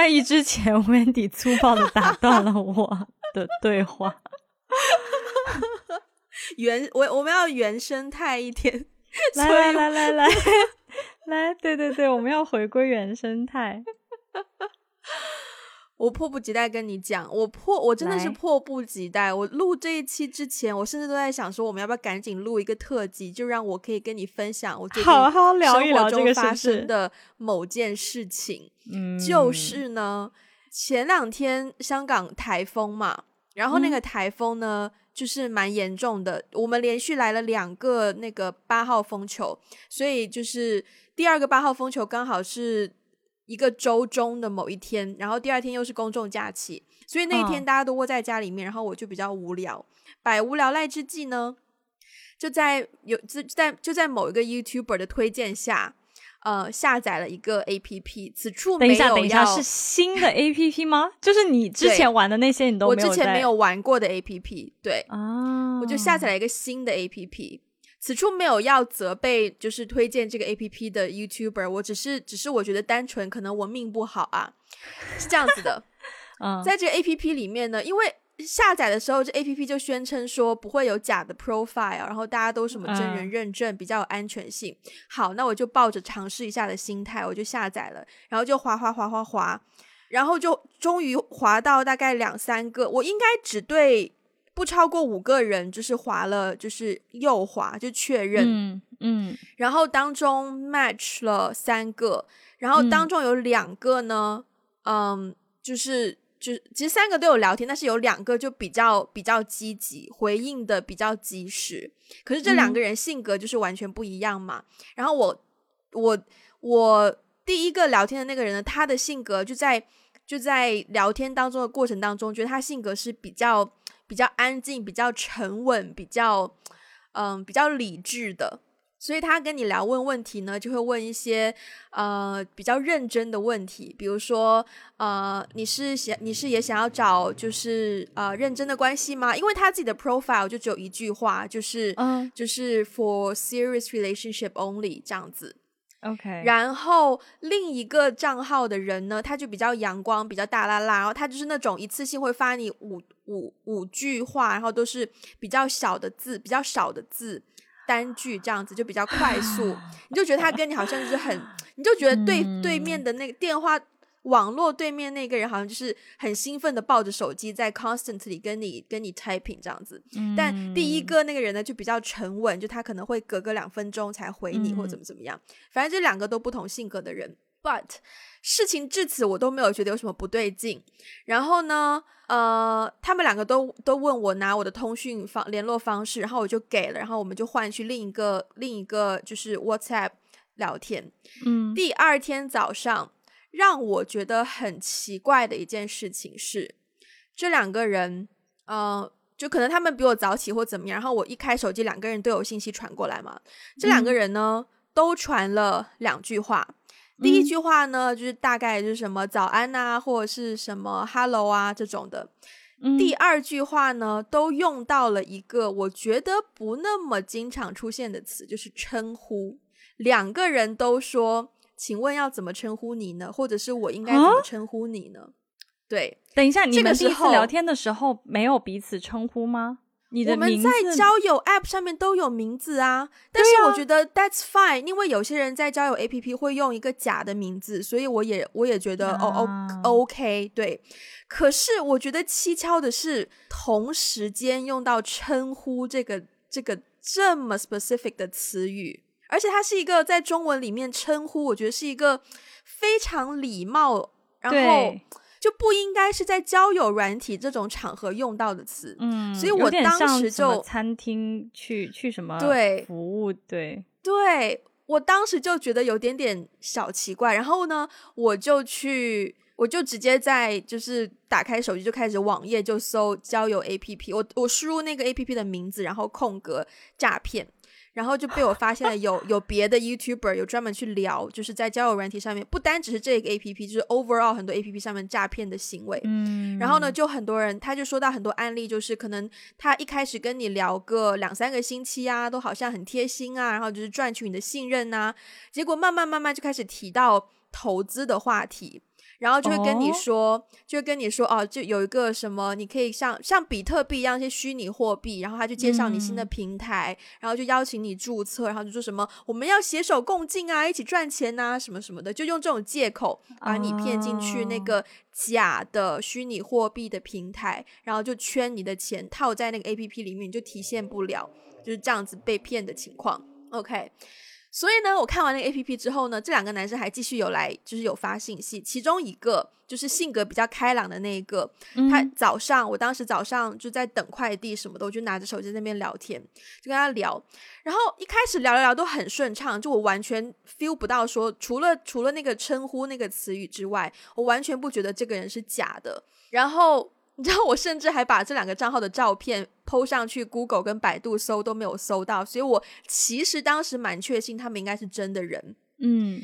三亿之前，Wendy 粗暴的打断了我的对话。原我我们要原生态一点，来来来来来来，对对对，我们要回归原生态。我迫不及待跟你讲，我迫我真的是迫不及待。我录这一期之前，我甚至都在想说，我们要不要赶紧录一个特辑，就让我可以跟你分享我最近好好聊一聊这个发生的某件事情。嗯，就是呢，前两天香港台风嘛，然后那个台风呢，就是蛮严重的，我们连续来了两个那个八号风球，所以就是第二个八号风球刚好是。一个周中的某一天，然后第二天又是公众假期，所以那一天大家都窝在家里面，然后我就比较无聊。百无聊赖之际呢，就在有在就在某一个 YouTuber 的推荐下，呃，下载了一个 APP。此处等一下，等一下，是新的 APP 吗？就是你之前玩的那些你都我之前没有玩过的 APP。对啊，我就下载了一个新的 APP。此处没有要责备，就是推荐这个 A P P 的 YouTuber，我只是只是我觉得单纯可能我命不好啊，是这样子的。嗯，在这个 A P P 里面呢，因为下载的时候这 A P P 就宣称说不会有假的 profile，然后大家都什么真人认证，比较有安全性。好，那我就抱着尝试一下的心态，我就下载了，然后就滑滑滑滑滑，然后就终于滑到大概两三个，我应该只对。不超过五个人，就是划了，就是右划就确认，嗯嗯，然后当中 match 了三个，然后当中有两个呢，嗯，就是就其实三个都有聊天，但是有两个就比较比较积极，回应的比较及时，可是这两个人性格就是完全不一样嘛。然后我我我第一个聊天的那个人呢，他的性格就在就在聊天当中的过程当中，觉得他性格是比较。比较安静，比较沉稳，比较嗯，比较理智的，所以他跟你聊问问题呢，就会问一些呃比较认真的问题，比如说呃，你是想你是也想要找就是呃认真的关系吗？因为他自己的 profile 就只有一句话，就是嗯，就是 for serious relationship only 这样子。OK，然后另一个账号的人呢，他就比较阳光，比较大啦啦，然后他就是那种一次性会发你五五五句话，然后都是比较小的字，比较少的字，单句这样子就比较快速，你就觉得他跟你好像就是很，你就觉得对对面的那个电话。网络对面那个人好像就是很兴奋的抱着手机在 constantly 跟你跟你 typing 这样子，但第一个那个人呢就比较沉稳，就他可能会隔个两分钟才回你或怎么怎么样。反正这两个都不同性格的人，but 事情至此我都没有觉得有什么不对劲。然后呢，呃，他们两个都都问我拿我的通讯方联络方式，然后我就给了，然后我们就换去另一个另一个就是 WhatsApp 聊天。嗯，第二天早上。让我觉得很奇怪的一件事情是，这两个人，呃，就可能他们比我早起或怎么样，然后我一开手机，两个人都有信息传过来嘛。这两个人呢，都传了两句话。第一句话呢，就是大概就是什么早安啊，或者是什么 hello 啊这种的。第二句话呢，都用到了一个我觉得不那么经常出现的词，就是称呼。两个人都说。请问要怎么称呼你呢？或者是我应该怎么称呼你呢？对，等一下，你们第一次聊天的时候没有彼此称呼吗？你的我们在交友 App 上面都有名字啊，但是我觉得 That's fine，因为有些人在交友 APP 会用一个假的名字，所以我也我也觉得哦 O OK 对。可是我觉得蹊跷的是，同时间用到称呼这个这个这么 specific 的词语。而且它是一个在中文里面称呼，我觉得是一个非常礼貌，然后就不应该是在交友软体这种场合用到的词。嗯，所以我当时就餐厅去去什么对服务对对，我当时就觉得有点点小奇怪。然后呢，我就去，我就直接在就是打开手机就开始网页就搜交友 APP，我我输入那个 APP 的名字，然后空格诈骗。然后就被我发现了，有有别的 YouTuber 有专门去聊，就是在交友软体上面，不单只是这个 APP，就是 overall 很多 APP 上面诈骗的行为。嗯，然后呢，就很多人他就说到很多案例，就是可能他一开始跟你聊个两三个星期啊，都好像很贴心啊，然后就是赚取你的信任呐，结果慢慢慢慢就开始提到投资的话题。然后就会跟你哦说，就会跟你说哦，就有一个什么，你可以像像比特币一样一些虚拟货币，然后他就介绍你新的嗯平台，然后就邀请你注册，然后就说什么我们要携手共进啊，一起赚钱呐、什么什么的，就用这种借口把你骗进去那哦个假的虚拟货币的平台，然后就圈你的钱套在那个 A P P 里面，你就提现不了，就是这样子被骗的情况。OK。所以呢，我看完那个 A P P 之后呢，这两个男生还继续有来，就是有发信息。其中一个就是性格比较开朗的那一个，他嗯早上，我当时早上就在等快递什么的，我就拿着手机在那边聊天，就跟他聊。然后一开始聊聊聊都很顺畅，就我完全 feel 不到说，除了除了那个称呼那个词语之外，我完全不觉得这个人是假的。然后你知道，我甚至还把这两个账号的照片 PO 上去，Google 跟百度搜都没有搜到，所以我其实当时蛮确信他们应该是真的人。嗯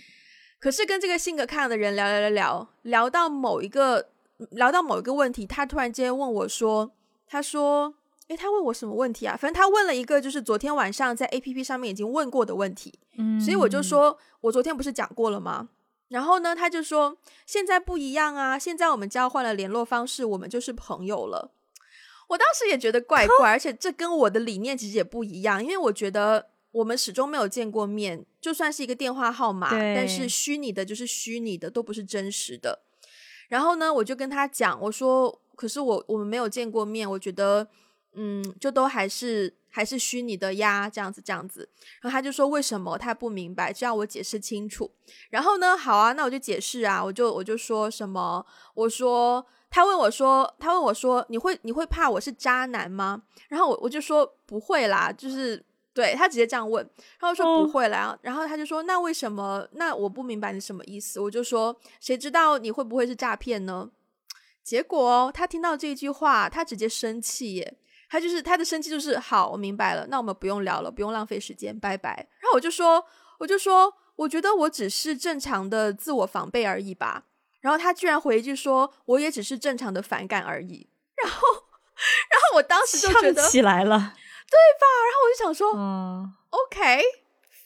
可是跟这个性格开朗的人聊聊聊聊，聊到某一个聊到某一个问题，他突然间问我说：“他说，诶，他问我什么问题啊？反正他问了一个就是昨天晚上在 A P P 上面已经问过的问题，嗯，所以我就说，我昨天不是讲过了吗？然后呢，他就说现在不一样啊，现在我们交换了联络方式，我们就是朋友了。我当时也觉得怪怪，而且这跟我的理念其实也不一样，因为我觉得我们始终没有见过面，就算是一个电话号码，但是虚拟的就是虚拟的，都不是真实的。然后呢，我就跟他讲，我说，可是我我们没有见过面，我觉得，嗯，就都还是还是虚拟的呀，这样子这样子。然后他就说为什么他不明白，就要我解释清楚。然后呢，好啊，那我就解释啊，我就我就说什么，我说他问我说，他问我说你会你会怕我是渣男吗？然后我我就说不会啦，就是对他直接这样问，然后说哦不会啦，然后他就说那为什么？那我不明白你什么意思。我就说谁知道你会不会是诈骗呢？结果哦，他听到这句话，他直接生气耶。他就是他的生气就是好，我明白了，那我们不用聊了，不用浪费时间，拜拜。然后我就说，我就说，我觉得我只是正常的自我防备而已吧。然后他居然回一句说，我也只是正常的反感而已。然后，然后我当时就觉得，起来了，对吧？然后我就想说、嗯 o k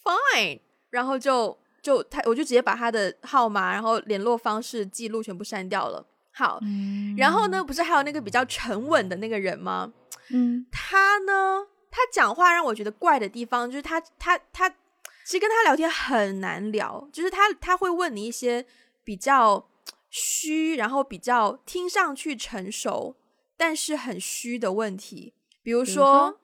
fine，然后就就他，我就直接把他的号码，然后联络方式记录全部删掉了。好，嗯然后呢，不是还有那个比较沉稳的那个人吗？嗯他呢，他讲话让我觉得怪的地方就是他他他，其实跟他聊天很难聊，就是他他会问你一些比较虚，然后比较听上去成熟，但是很虚的问题，比如说，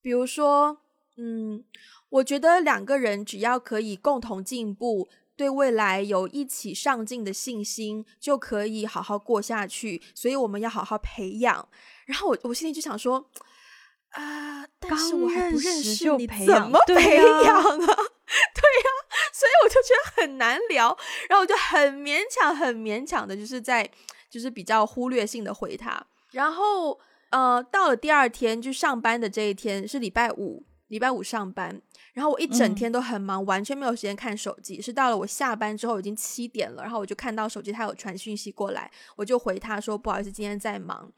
比如说，嗯，我觉得两个人只要可以共同进步。对未来有一起上进的信心，就可以好好过下去。所以我们要好好培养。然后我我心里就想说，啊、但是刚我还不认识你，怎么培啊养啊？对呀、所以我就觉得很难聊，然后我就很勉强、很勉强的，就是在就是比较忽略性的回他。然后呃，到了第二天就上班的这一天是礼拜五，礼拜五上班。然后我一整嗯天都很忙，完全没有时间看手机。是到了我下班之后已经七点了，然后我就看到手机他有传讯息过来，我就回他说不好意思，今天在忙。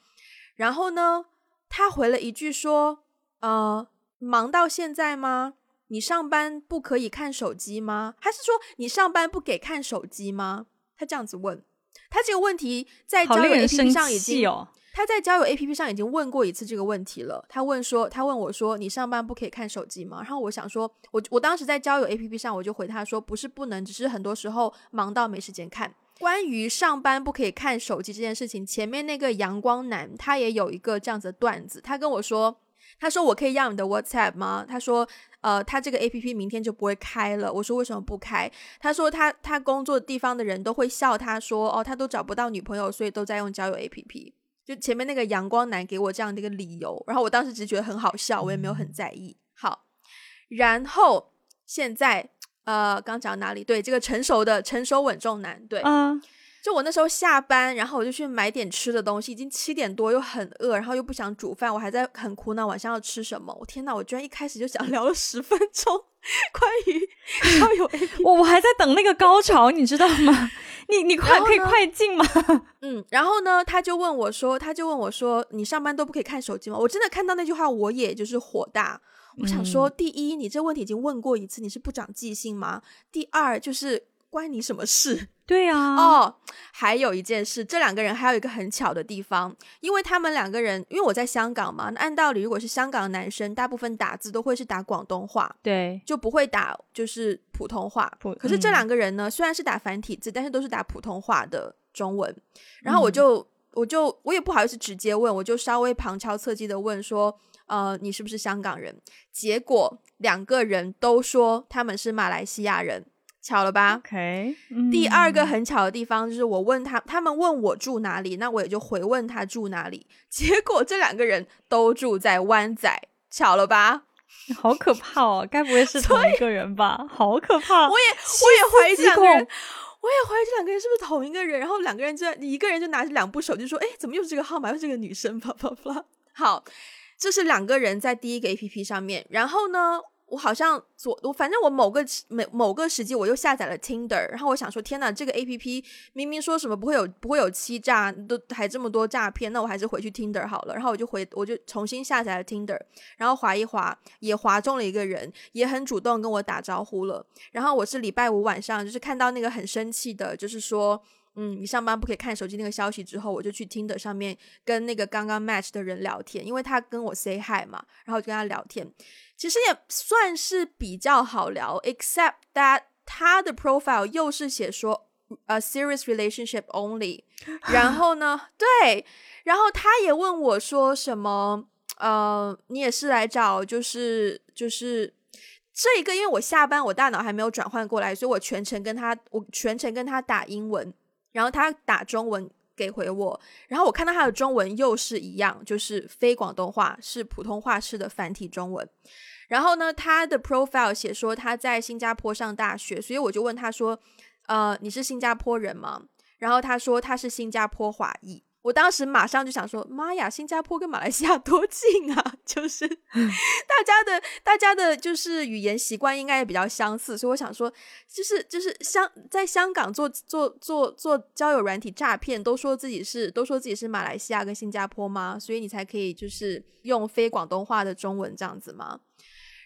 然后呢，他回了一句说：“呃，忙到现在吗？你上班不可以看手机吗？还是说你上班不给看手机吗？”他这样子问。他这个问题在交友 APP 上已经气哦。他在交友 A P P 上已经问过一次这个问题了。他问说，他问我说：“你上班不可以看手机吗？”然后我想说，我我当时在交友 A P P 上，我就回他说：“不是不能，只是很多时候忙到没时间看。”关于上班不可以看手机这件事情，前面那个阳光男他也有一个这样子的段子，他跟我说：“他说我可以要你的 WhatsApp 吗？”他说：“呃，他这个 A P P 明天就不会开了。”我说：“为什么不开？”他说他他工作地方的人都会笑他说：“哦，他都找不到女朋友，所以都在用交友 A P P。”就前面那个阳光男给我这样的一个理由，然后我当时只是觉得很好笑，我也没有很在意。好，然后现在呃，刚讲到哪里？对，这个成熟的成熟稳重男，对，嗯，就我那时候下班，然后我就去买点吃的东西，已经七点多，又很饿，然后又不想煮饭，我还在很苦恼晚上要吃什么。我天呐，我居然一开始就想聊了十分钟关于 交友我我还在等那个高潮，你知道吗？你你快可以快进吗？嗯，然后呢，他就问我说，他就问我说，你上班都不可以看手机吗？我真的看到那句话，我也就是火大。我想说，第一，你这问题已经问过一次，你是不长记性吗？第二，就是关你什么事？对呀、哦，还有一件事，这两个人还有一个很巧的地方，因为他们两个人，因为我在香港嘛，那按道理如果是香港的男生，大部分打字都会是打广东话，对，就不会打就是普通话普。可是这嗯两个人呢，虽然是打繁体字，但是都是打普通话的中文。然后我嗯就、我就我也不好意思直接问，我就稍微旁敲侧击的问说，呃，你是不是香港人？结果两个人都说他们是马来西亚人，巧了吧？OK，第二个嗯很巧的地方就是，我问他，他们问我住哪里，那我也就回问他住哪里。结果这两个人都住在湾仔，巧了吧？好可怕哦，该不会是同一个人吧？好可怕！我也我也怀疑这两个人，我也怀疑这两个人是不是同一个人。然后两个人就一个人就拿着两部手机说：“哎，怎么又是这个号码，又是这个女生？”啪啪啪。好，这是两个人在第一个 A P P 上面。然后呢，我好像左我反正我某个某某个时机我又下载了 Tinder，然后我想说，天哪，这个 A P P 明明说什么不会有不会有欺诈，都还这么多诈骗，那我还是回去 Tinder 好了。然后我就回我就重新下载了 Tinder，然后划一划，也划中了一个人，也很主动跟我打招呼了。然后我是礼拜五晚上，就是看到那个很生气的，就是说。嗯，你上班不可以看手机那个消息之后，我就去听的上面跟那个刚刚 match 的人聊天，因为他跟我 say hi 嘛，然后我就跟他聊天，其实也算是比较好聊，except that 他的 profile 又是写说 a serious relationship only，然后呢，对，然后他也问我说什么，呃，你也是来找就是就是。这一个，因为我下班，我大脑还没有转换过来，所以我全程跟他，我全程跟他打英文，然后他打中文给回我，然后我看到他的中文又是一样，就是非广东话，是普通话式的繁体中文。然后呢，他的 profile 写说他在新加坡上大学，所以我就问他说：“呃，你是新加坡人吗？”然后他说他是新加坡华裔。我当时马上就想说：“妈呀，新加坡跟马来西亚 多近啊！就是大家的大家的，就是语言习惯应该也比较相似，所以我想说，就是就是香在香港做做做做交友软体诈骗，都说自己是都说自己是马来西亚跟新加坡吗？所以你才可以就是用非广东话的中文这样子吗？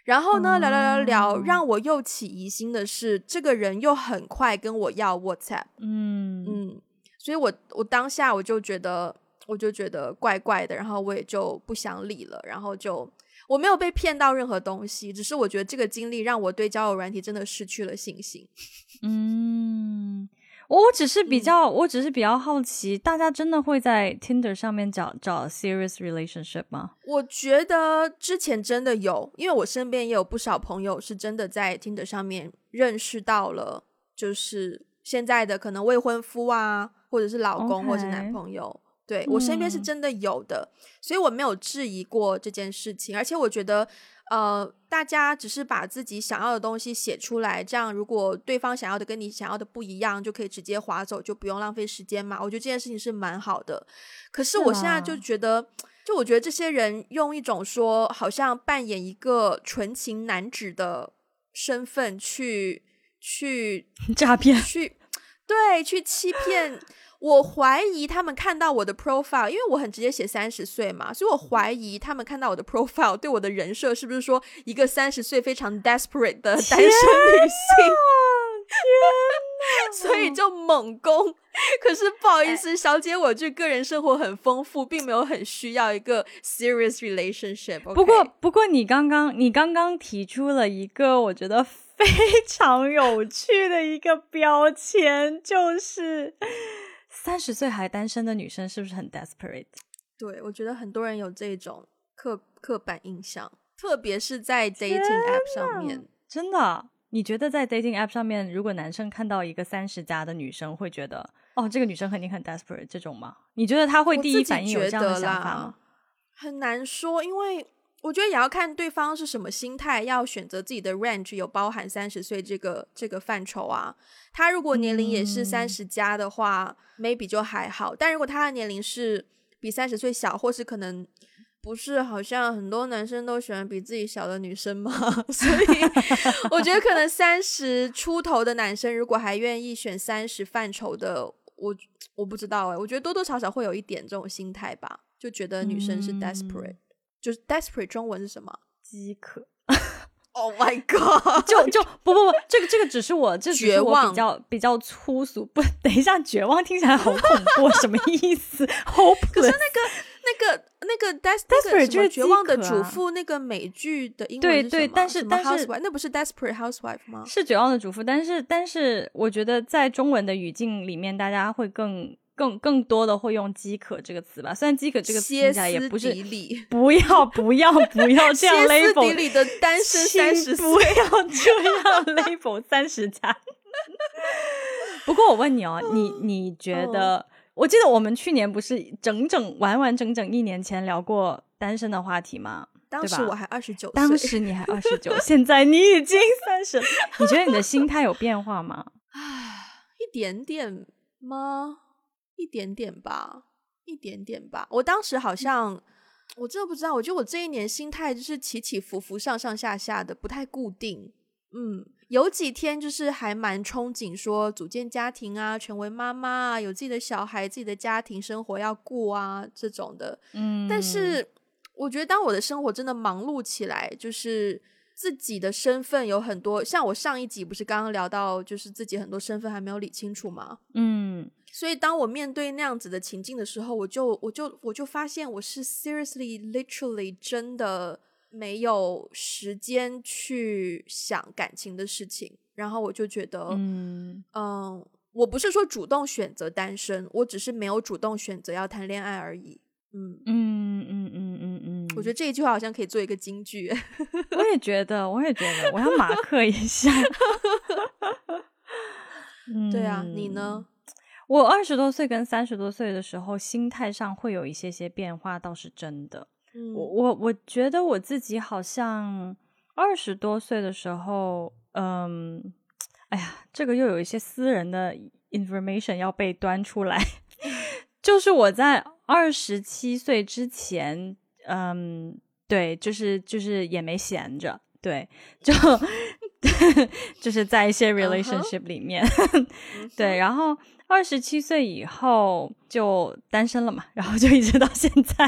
然后呢，聊聊聊聊，哦让我又起疑心的是，这个人又很快跟我要 WhatsApp，嗯嗯，所以我我当下我就觉得，我就觉得怪怪的，然后我也就不想理了，然后就我没有被骗到任何东西，只是我觉得这个经历让我对交友软体真的失去了信心。嗯，我只是比嗯较，我只是比较好奇，大家真的会在 Tinder 上面找找 serious relationship 吗？我觉得之前真的有，因为我身边也有不少朋友是真的在 Tinder 上面认识到了，就是现在的可能未婚夫啊，或者是老公或者是男朋友。对我身边是嗯真的有的，所以我没有质疑过这件事情，而且我觉得，呃，大家只是把自己想要的东西写出来，这样如果对方想要的跟你想要的不一样，就可以直接划走，就不用浪费时间嘛。我觉得这件事情是蛮好的。可是是我现在就觉得，就我觉得这些人用一种说好像扮演一个纯情男子的身份去去 诈骗？去对去欺骗。我怀疑他们看到我的 profile，因为我很直接写三十岁嘛，所以我怀疑他们看到我的 profile 对我的人设是不是说一个三十岁非常 desperate 的单身女性，所以就猛攻。可是不好意思，小姐，我这个人生活很丰富，并没有很需要一个 serious relationship、不过，不过你刚刚你刚刚提出了一个我觉得非常有趣的一个标签，就是三十岁还单身的女生是不是很 desperate？对我觉得很多人有这种刻刻板印象，特别是在 dating app 上面。真的？你觉得在 dating app 上面，如果男生看到一个三十加的女生，会觉得哦，这个女生肯定很 desperate 这种吗？你觉得他会第一反应有这样的想法吗？很难说，因为我觉得也要看对方是什么心态，要选择自己的 range 有包含三十岁这个这个范畴啊。他如果年龄也是嗯三十加的话、m a y b e 就还好。但如果他的年龄是比三十岁小，或是可能不是，好像很多男生都喜欢比自己小的女生嘛，所以 我觉得可能三十出头的男生，如果还愿意选三十范畴的，我我不知道哎、我觉得多多少少会有一点这种心态吧，就觉得女生是嗯 desperate，、就是 desperate 中文是什么？饥渴 Oh my god！就就不不不，这个这个只是我这绝望比较比较粗俗。不，等一下，绝望听起来好恐怖，什么意思？Hopeless。可是那个那个那个 desperate 就是绝望的主妇，那个美剧的英文对对但是但是那不是 desperate housewife 吗？是绝望的主妇，但是但是我觉得在中文的语境里面，大家会更更更多的会用饥渴这个词吧。虽然饥渴这个词歇听起来也不是底里，不要不要不 要这样 label，里的单身三十不，要这样 label 三十加。不过我问你哦，你你觉得？我记得我们去年不是整整完完整整一年前聊过单身的话题吗？对吧当时我还二十九岁，当时你还二十九，现在你已经三十，你觉得你的心态有变化吗？唉，一点点吗？一点点吧，一点点吧。我当时好像，我真的不知道。我觉得我这一年心态就是起起伏伏、上上下下的，不太固定。嗯，有几天就是还蛮憧憬说组建家庭啊，成为妈妈啊，有自己的小孩、自己的家庭生活要过啊这种的。嗯，但是我觉得，当我的生活真的忙碌起来，就是自己的身份有很多，像我上一集不是刚刚聊到，就是自己很多身份还没有理清楚吗？嗯所以当我面对那样子的情境的时候，我就我就我就发现我是 seriously literally 真的没有时间去想感情的事情，然后我就觉得，嗯嗯，我不是说主动选择单身，我只是没有主动选择要谈恋爱而已。嗯，嗯嗯嗯嗯嗯，我觉得这一句话好像可以做一个金句。我也觉得，我也觉得，我要马克一下。嗯对啊，你呢？？我二十多岁跟三十多岁的时候，心态上会有一些些变化，倒是真的。嗯我我我觉得我自己好像二十多岁的时候，嗯，哎呀，这个又有一些私人的 information 要被端出来，就是我在二十七岁之前，嗯，对，就是就是也没闲着，对，就 就是在一些 relationship 里面嗯 对，然后二十七岁以后就单身了嘛，然后就一直到现在。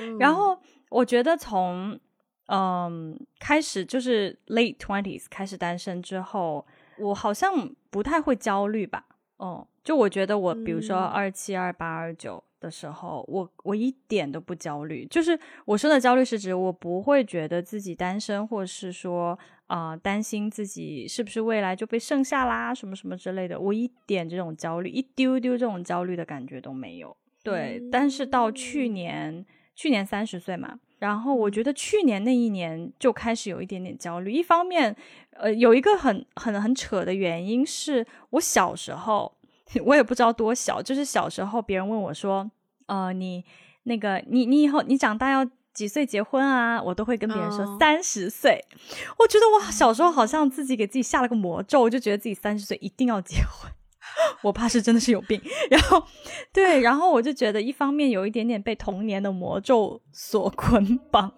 嗯然后我觉得从嗯开始就是 late twenties 开始单身之后，我好像不太会焦虑吧。哦、就我觉得我比如说嗯二七、二八、二九的时候，我我一点都不焦虑。就是我说的焦虑是指我不会觉得自己单身，或是说啊、呃担心自己是不是未来就被剩下啦，什么什么之类的。我一点这种焦虑，一丢丢这种焦虑的感觉都没有。对，但是到去嗯年，去年三十岁嘛，然后我觉得去年那一年就开始有一点点焦虑。一方面，呃，有一个很很很扯的原因是我小时候，我也不知道多小，就是小时候别人问我说，呃，你那个你你以后你长大要几岁结婚啊？我都会跟别人说哦三十岁。我觉得我小时候好像自己给自己下了个魔咒，我就觉得自己三十岁一定要结婚。我怕是真的是有病，然后对，然后我就觉得一方面有一点点被童年的魔咒所捆绑，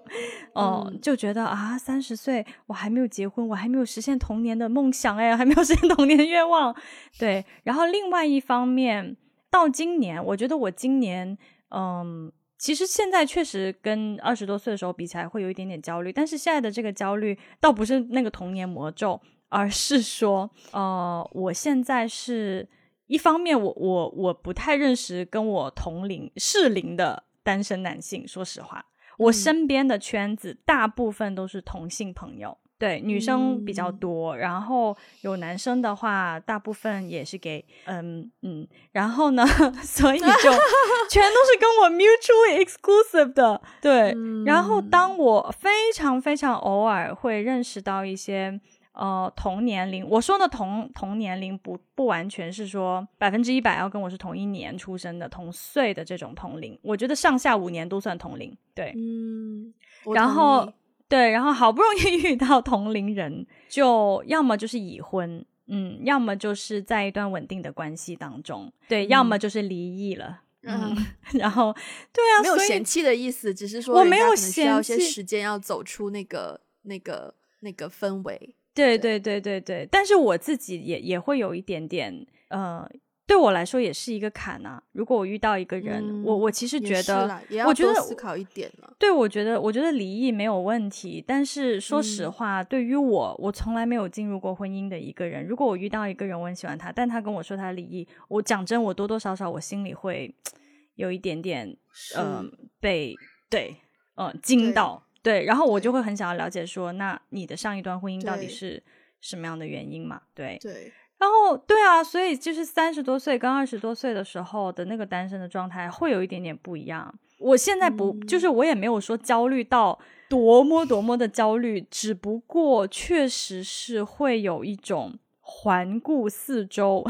哦、嗯就觉得啊，三十岁我还没有结婚，我还没有实现童年的梦想，哎，还没有实现童年的愿望，对。然后另外一方面，到今年，我觉得我今年，嗯。其实现在确实跟二十多岁的时候比起来，会有一点点焦虑。但是现在的这个焦虑，倒不是那个童年魔咒，而是说，呃，我现在是一方面我，我我不太认识跟我同龄适龄的单身男性。说实话，我嗯身边的圈子大部分都是同性朋友，对女生比较嗯多，然后有男生的话，大部分也是给嗯嗯，然后呢，所以就 全都是跟我 mutually exclusive 的，对。然后嗯当我非常非常偶尔会认识到一些。呃，同年龄，我说的同同年龄不不完全是说百分之一百要跟我是同一年出生的、同岁的这种同龄，我觉得上下五年都算同龄。对，嗯，然后对，然后好不容易 遇到同龄人，就要么就是已婚，嗯，要么就是在一段稳定的关系当中，对，要么嗯就是离异了，嗯，嗯 然后对啊，没有嫌弃的意思，只是说我没有需要一些嫌弃时间要走出那个那个那个氛围。对对对对对，但是我自己也也会有一点点呃。对我来说也是一个坎啊。如果我遇到一个人，我我其实觉得，我觉得思考一点了。对，我觉得我觉得离异没有问题，但是说实话，对于我，我从来没有进入过婚姻的一个人，如果我遇到一个人，我很喜欢他，但他跟我说他离异，我讲真，我多多少少我心里会 有一点点，嗯，被对，嗯，惊到，对，然后我就会很想要了解，说那你的上一段婚姻到底是什么样的原因嘛？对，对。然后，对啊，所以就是三十多岁跟二十多岁的时候的那个单身的状态会有一点点不一样。我现在不，就是我也没有说焦虑到多么多么的焦虑，只不过确实是会有一种环顾四周，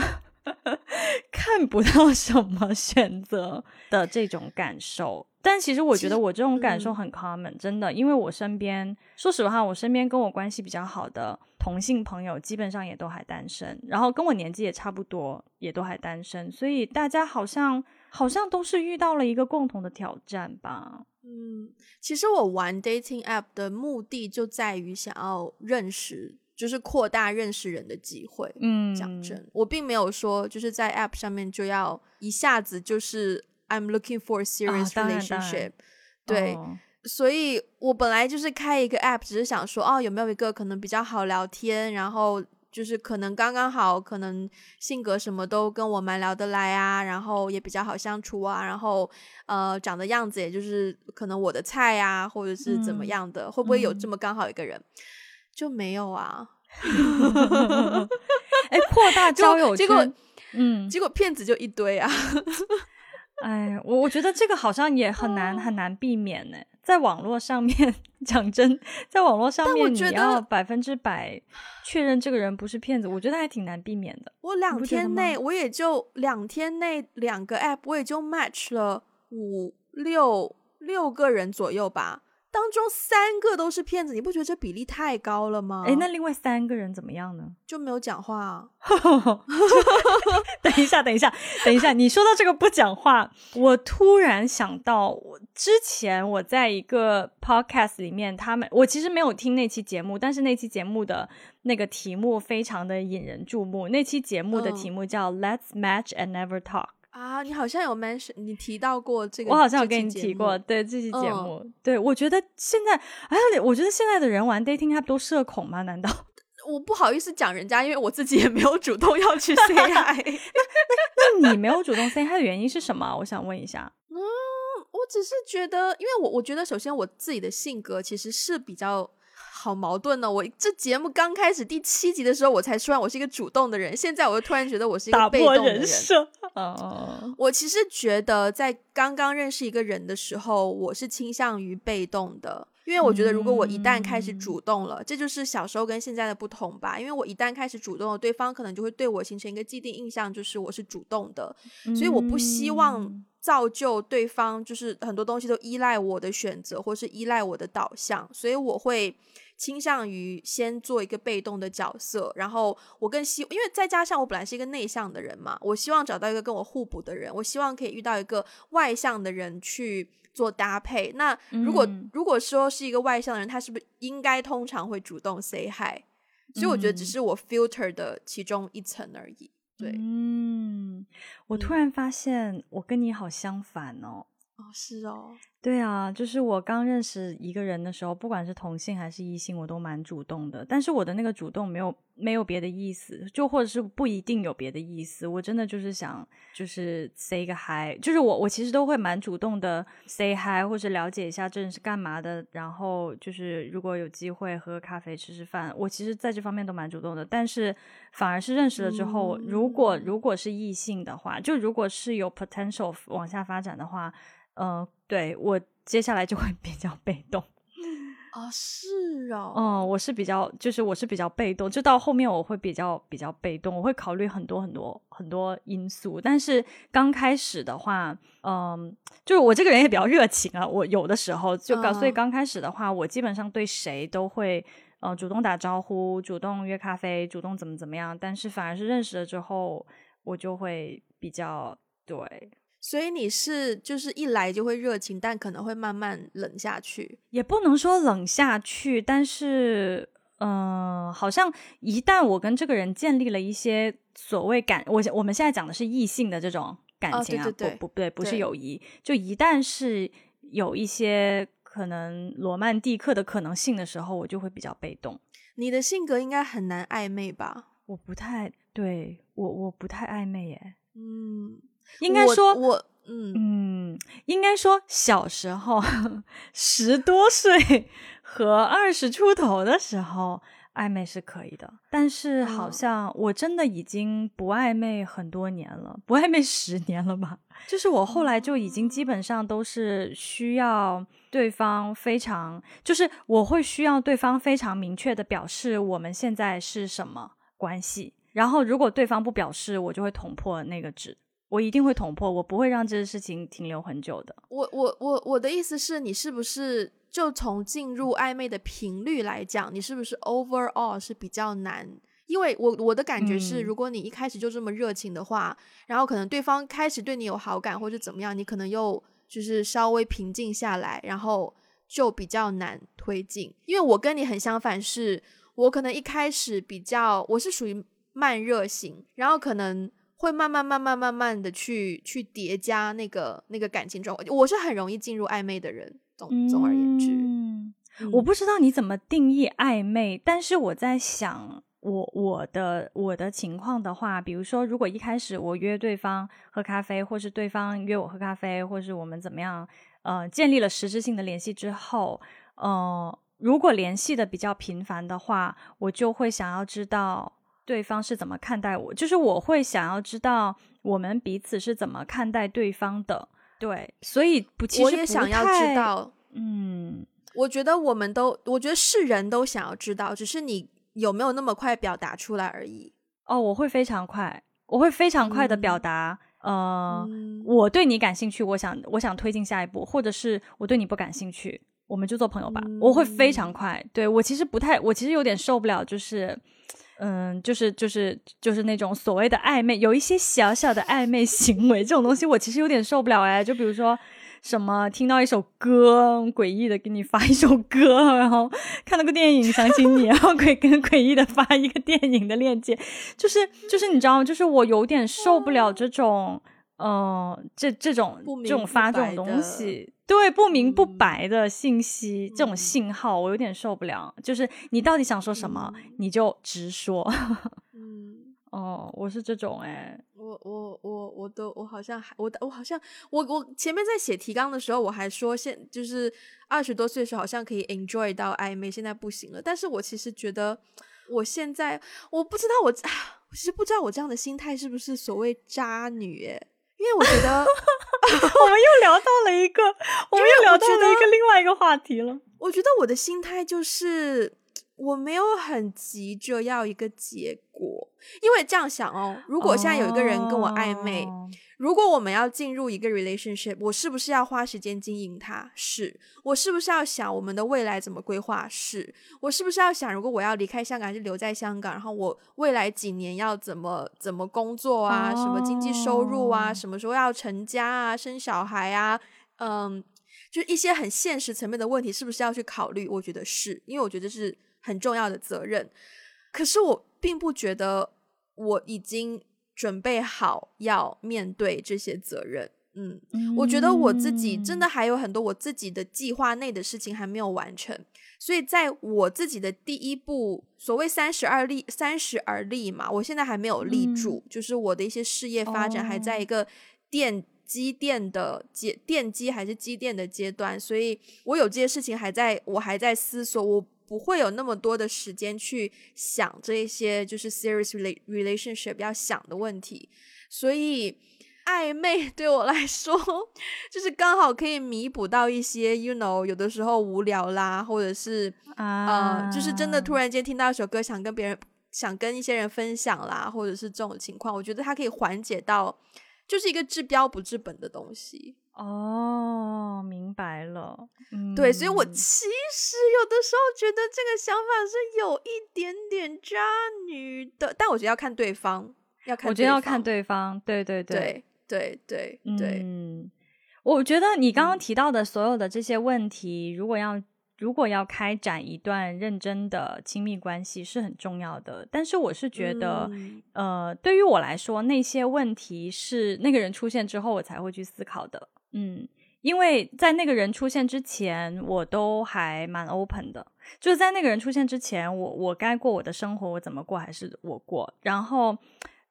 看不到什么选择的这种感受。但其实我觉得我这种感受很 common，真的，因为我身边，说实话，我身边跟我关系比较好的同性朋友，基本上也都还单身，然后跟我年纪也差不多，也都还单身，所以大家好像好像都是遇到了一个共同的挑战吧。嗯，其实我玩 dating app 的目的就在于想要认识，就是扩大认识人的机会。嗯，讲真，我并没有说就是在 app 上面就要一下子就是。I'm looking for a serious relationship，对，所以我本来就是开一个 app，只是想说，哦，有没有一个可能比较好聊天，然后就是可能刚刚好，可能性格什么都跟我蛮聊得来啊，然后也比较好相处啊，然后呃，长的样子也就是可能我的菜啊，或者是怎么样的，会不会有这么刚好一个人？就没有啊？哎，扩大交友结果，嗯，结果骗子就一堆啊。哎，我我觉得这个好像也很难很难避免呢。在网络上面 讲真，在网络上面你要百分之百确认这个人不是骗子，我觉得还挺难避免的。我两天内我也就两天内两个 app 我也就 match 了五六六个人左右吧。当中三个都是骗子，你不觉得这比例太高了吗？哎，那另外三个人怎么样呢？就没有讲话啊。等一下，等一下，等一下，你说到这个不讲话，我突然想到，我之前我在一个 podcast 里面，他们我其实没有听那期节目，但是那期节目的那个题目非常的引人注目。那期节目的题目叫 Let's Match and Never Talk。啊，你好像有 mention，你提到过这个，我好像有跟你提过，对这期节目，对我觉得现在，哎，我觉得现在的人玩 dating app 都社恐吗？难道 我不好意思讲人家，因为我自己也没有主动要去 say hi。那那你没有主动 say hi 的原因是什么？我想问一下。嗯，我只是觉得，因为我我觉得，首先我自己的性格其实是比较。好矛盾呢！我这节目刚开始第七集的时候，我才说我是一个主动的人，现在我又突然觉得我是一个被动的人。哦，我其实觉得在刚刚认识一个人的时候，我是倾向于被动的，因为我觉得如果我一旦开始主动了，这就是小时候跟现在的不同吧。因为我一旦开始主动了，对方可能就会对我形成一个既定印象，就是我是主动的，所以我不希望造就对方就是很多东西都依赖我的选择，或是依赖我的导向，所以我会。倾向于先做一个被动的角色，然后我更希，因为再加上我本来是一个内向的人嘛，我希望找到一个跟我互补的人，我希望可以遇到一个外向的人去做搭配。那如果如果说是一个外向的人，他是不是应该通常会主动 say hi？所以我觉得只是我 filter 的其中一层而已。对，嗯，我突然发现我跟你好相反哦。哦，是哦。对啊，就是我刚认识一个人的时候，不管是同性还是异性，我都蛮主动的。但是我的那个主动没有没有别的意思，就或者是不一定有别的意思。我真的就是想，就是 say 个 hi，就是我我其实都会蛮主动的 say hi，或者了解一下这人是干嘛的。然后就是如果有机会喝咖啡吃吃饭，我其实在这方面都蛮主动的。但是反而是认识了之后，如果如果是异性的话，就如果是有 potential 往下发展的话。嗯，对我接下来就会比较被动。啊，是哦，嗯，我是比较，就是我是比较被动，就到后面我会比较比较被动，我会考虑很多很多很多因素。但是刚开始的话，嗯，就是我这个人也比较热情啊，我有的时候就刚，所以刚开始的话，我基本上对谁都会呃主动打招呼，主动约咖啡，主动怎么怎么样。但是反而是认识了之后，我就会比较对。所以你是就是一来就会热情，但可能会慢慢冷下去，也不能说冷下去，但是嗯，好像一旦我跟这个人建立了一些所谓感，我我们现在讲的是异性的这种感情啊，对对对不不对，不是友谊，就一旦是有一些可能罗曼蒂克的可能性的时候，我就会比较被动。你的性格应该很难暧昧吧？我不太对我我不太暧昧耶，嗯，应该说我嗯嗯，应该说小时候 十多岁和二十出头的时候暧昧是可以的，但是好嗯像我真的已经不暧昧很多年了，不暧昧十年了吧？就是我后来就已经基本上都是需要对方非常，就是我会需要对方非常明确的表示我们现在是什么关系，然后如果对方不表示，我就会捅破那个纸。我一定会捅破，我不会让这个事情停留很久的。我我我我的意思是你是不是就从进入暧昧的频率来讲，你是不是 overall 是比较难？因为我我的感觉是，嗯如果你一开始就这么热情的话，然后可能对方开始对你有好感或者怎么样，你可能又就是稍微平静下来，然后就比较难推进。因为我跟你很相反是，我可能一开始比较我是属于慢热型，然后可能会慢慢慢慢慢慢的去去叠加那个那个感情状况。我是很容易进入暧昧的人。总总而言之，嗯，嗯我不知道你怎么定义暧昧，但是我在想，我我的我的情况的话，比如说，如果一开始我约对方喝咖啡，或是对方约我喝咖啡，或是我们怎么样，呃，建立了实质性的联系之后，呃，如果联系的比较频繁的话，我就会想要知道对方是怎么看待我，就是我会想要知道我们彼此是怎么看待对方的。对，所以不，其实我也不想要知，道。嗯，我觉得我们都，我觉得是人都想要知道，只是你有没有那么快表达出来而已。哦，我会非常快，我会非常快的表嗯达，呃，嗯我对你感兴趣，我想我想推进下一步，或者是我对你不感兴趣，我们就做朋友吧。我会非常嗯快，对我其实不太，我其实有点受不了，就是。嗯，就是就是就是那种所谓的暧昧，有一些小小的暧昧行为，这种东西我其实有点受不了哎。就比如说什么听到一首歌，诡异的给你发一首歌，然后看到个电影想起你，然后诡跟诡异的发一个电影的链接，就是就是你知道吗？就是我有点受不了这种，嗯、这这种这种发这种东西，对不明不嗯白的信息，这种嗯信号我有点受不了。就是你到底想说什么，嗯你就直说。嗯，哦，我是这种哎、我我我我都我好像还我我好像我我前面在写提纲的时候，我还说现就是二十多岁的时候好像可以 enjoy 到暧昧，现在不行了。但是我其实觉得我现在我不知道我 我其实不知道我这样的心态是不是所谓渣女诶，因为我觉得 我们又聊到了一个，我们又聊到了一个另外一个话题了。我觉得我的心态就是我没有很急着要一个结果，因为这样想哦，如果现在有一个人跟我暧昧，哦如果我们要进入一个 relationship，我是不是要花时间经营他？是我是不是要想我们的未来怎么规划？是我是不是要想，如果我要离开香港还是留在香港，然后我未来几年要怎么怎么工作啊？什么经济收入啊？哦什么时候要成家啊？生小孩啊？嗯，就一些很现实层面的问题，是不是要去考虑？我觉得是，因为我觉得是很重要的责任。可是我并不觉得我已经准备好要面对这些责任。嗯，我觉得我自己真的还有很多我自己的计划内的事情还没有完成，所以在我自己的第一步，所谓三十而立，三十而立嘛，我现在还没有立住，就是我的一些事业发展还在一个奠基垫的阶奠基还是积淀的阶段，所以我有这些事情还在我还在思索，我不会有那么多的时间去想这一些就是 serious rela- relationship 要想的问题，所以。暧昧 对我来说，就是刚好可以弥补到一些，you know，有的时候无聊啦，或者是啊，呃，就是真的突然间听到一首歌，想跟别人、想跟一些人分享啦，或者是这种情况，我觉得它可以缓解到，就是一个治标不治本的东西。哦，明白了。嗯，对，所以我其实有的时候觉得这个想法是有一点点渣女的，但我觉得要看对方，要看我觉得要看对方，对对对对对对对，嗯，我觉得你刚刚嗯提到的所有的这些问题，如果要如果要开展一段认真的亲密关系是很重要的。但是我是觉得，嗯呃，对于我来说，那些问题是那个人出现之后我才会去思考的。嗯，因为在那个人出现之前，我都还蛮 open 的。就是在那个人出现之前，我我该过我的生活，我怎么过还是我过。然后，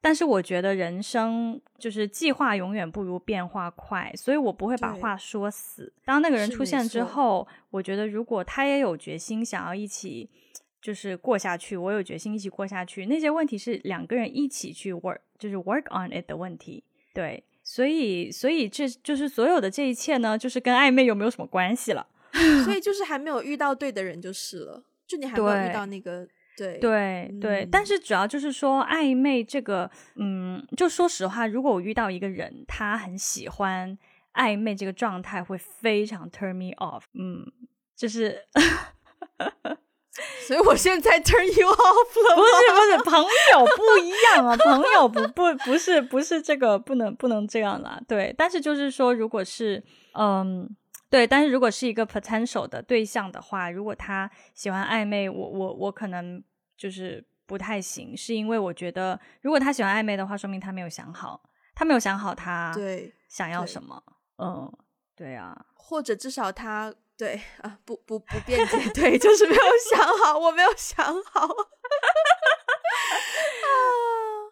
但是我觉得人生就是计划永远不如变化快，所以我不会把话说死。当那个人出现之后，我觉得如果他也有决心想要一起。就是过下去，我有决心一起过下去。那些问题是两个人一起去 work，就是 work on it 的问题。对，所以，所以这就是所有的这一切呢，就是跟暧昧有没有什么关系了？所以 就是还没有遇到对的人就是了，就你还没有遇到那个对对对，但嗯是主要就是说暧昧这个，嗯，就说实话，如果我遇到一个人，他很喜欢暧昧这个状态，会非常 turn me off。嗯，就是 所以我现在 turn you off 了不是不是朋友不一样啊，朋友不不不是不是这个不能不能这样啦。对，但是就是说，如果是嗯。对，但是如果是一个 potential 的对象的话，如果他喜欢暧昧，我我我可能就是不太行，是因为我觉得如果他喜欢暧昧的话，说明他没有想好，他没有想好他对，想要什么。嗯，对啊，或者至少他对啊不不不辩解，对，就是没有想好，我没有想好。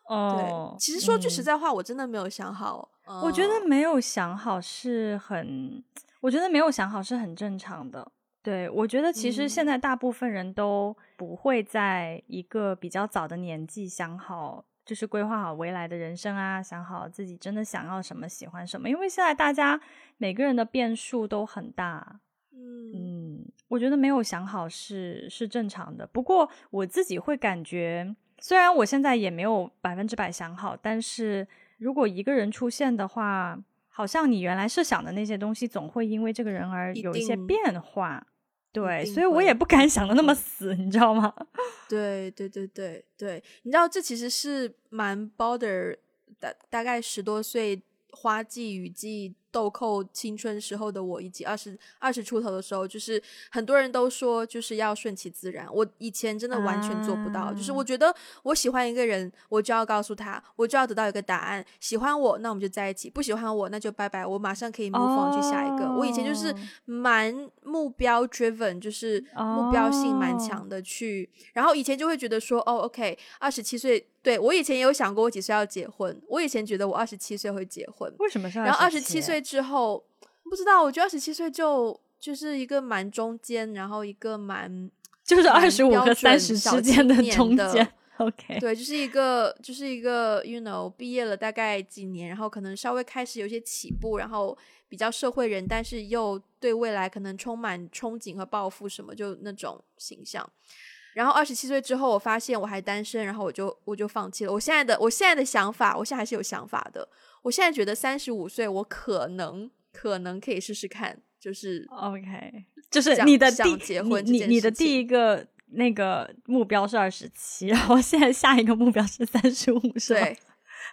哦对，，其实说句实嗯在话，我真的没有想好。我觉得嗯没有想好是很，我觉得没有想好是很正常的。对，我觉得其实现嗯在大部分人都不会在一个比较早的年纪想好，就是规划好未来的人生啊，想好自己真的想要什么、喜欢什么。因为现在大家每个人的变数都很大，嗯嗯，我觉得没有想好是是正常的。不过我自己会感觉，虽然我现在也没有百分之百想好，但是如果一个人出现的话，好像你原来设想的那些东西，总会因为这个人而有一些变化。对，所以我也不敢想的那么嗯死，你知道吗？对对对对对，你知道这其实是蛮 border 大大概十多岁花季雨季豆蔻青春时候的我，以及二十二十出头的时候，就是很多人都说就是要顺其自然。我以前真的完全做不到，就是啊我觉得我喜欢一个人，我就要告诉他，我就要得到一个答案。喜欢我，那我们就在一起；不喜欢我，那就拜拜。我马上可以 move on 去下一个。我以前就是哦蛮目标 driven，就是目标性蛮哦强的去。然后以前就会觉得说，哦，OK，二十七岁，对我以前也有想过我几岁要结婚。我以前觉得我二十七岁会结婚，为什么是然后二十七岁之后，不知道，我觉得二十七岁就就是一个蛮中间，然后一个蛮就是二十五标和三十之间的年间？OK，对，就是一个就是一个，you know，毕业了大概几年，然后可能稍微开始有一些起步，然后比较社会人，但是又对未来可能充满憧憬和抱负什么，就那种形象。然后二十七岁之后，我发现我还单身，然后我就我就放弃了。我现在的我现在的想法，我现在还是有想法的。我现在觉得三十五岁，我可能可能可以试试看，就是哦 OK，就是你的第想结婚这你你的第一个那个目标是二十七，然后现在下一个目标是三十五，是吗？对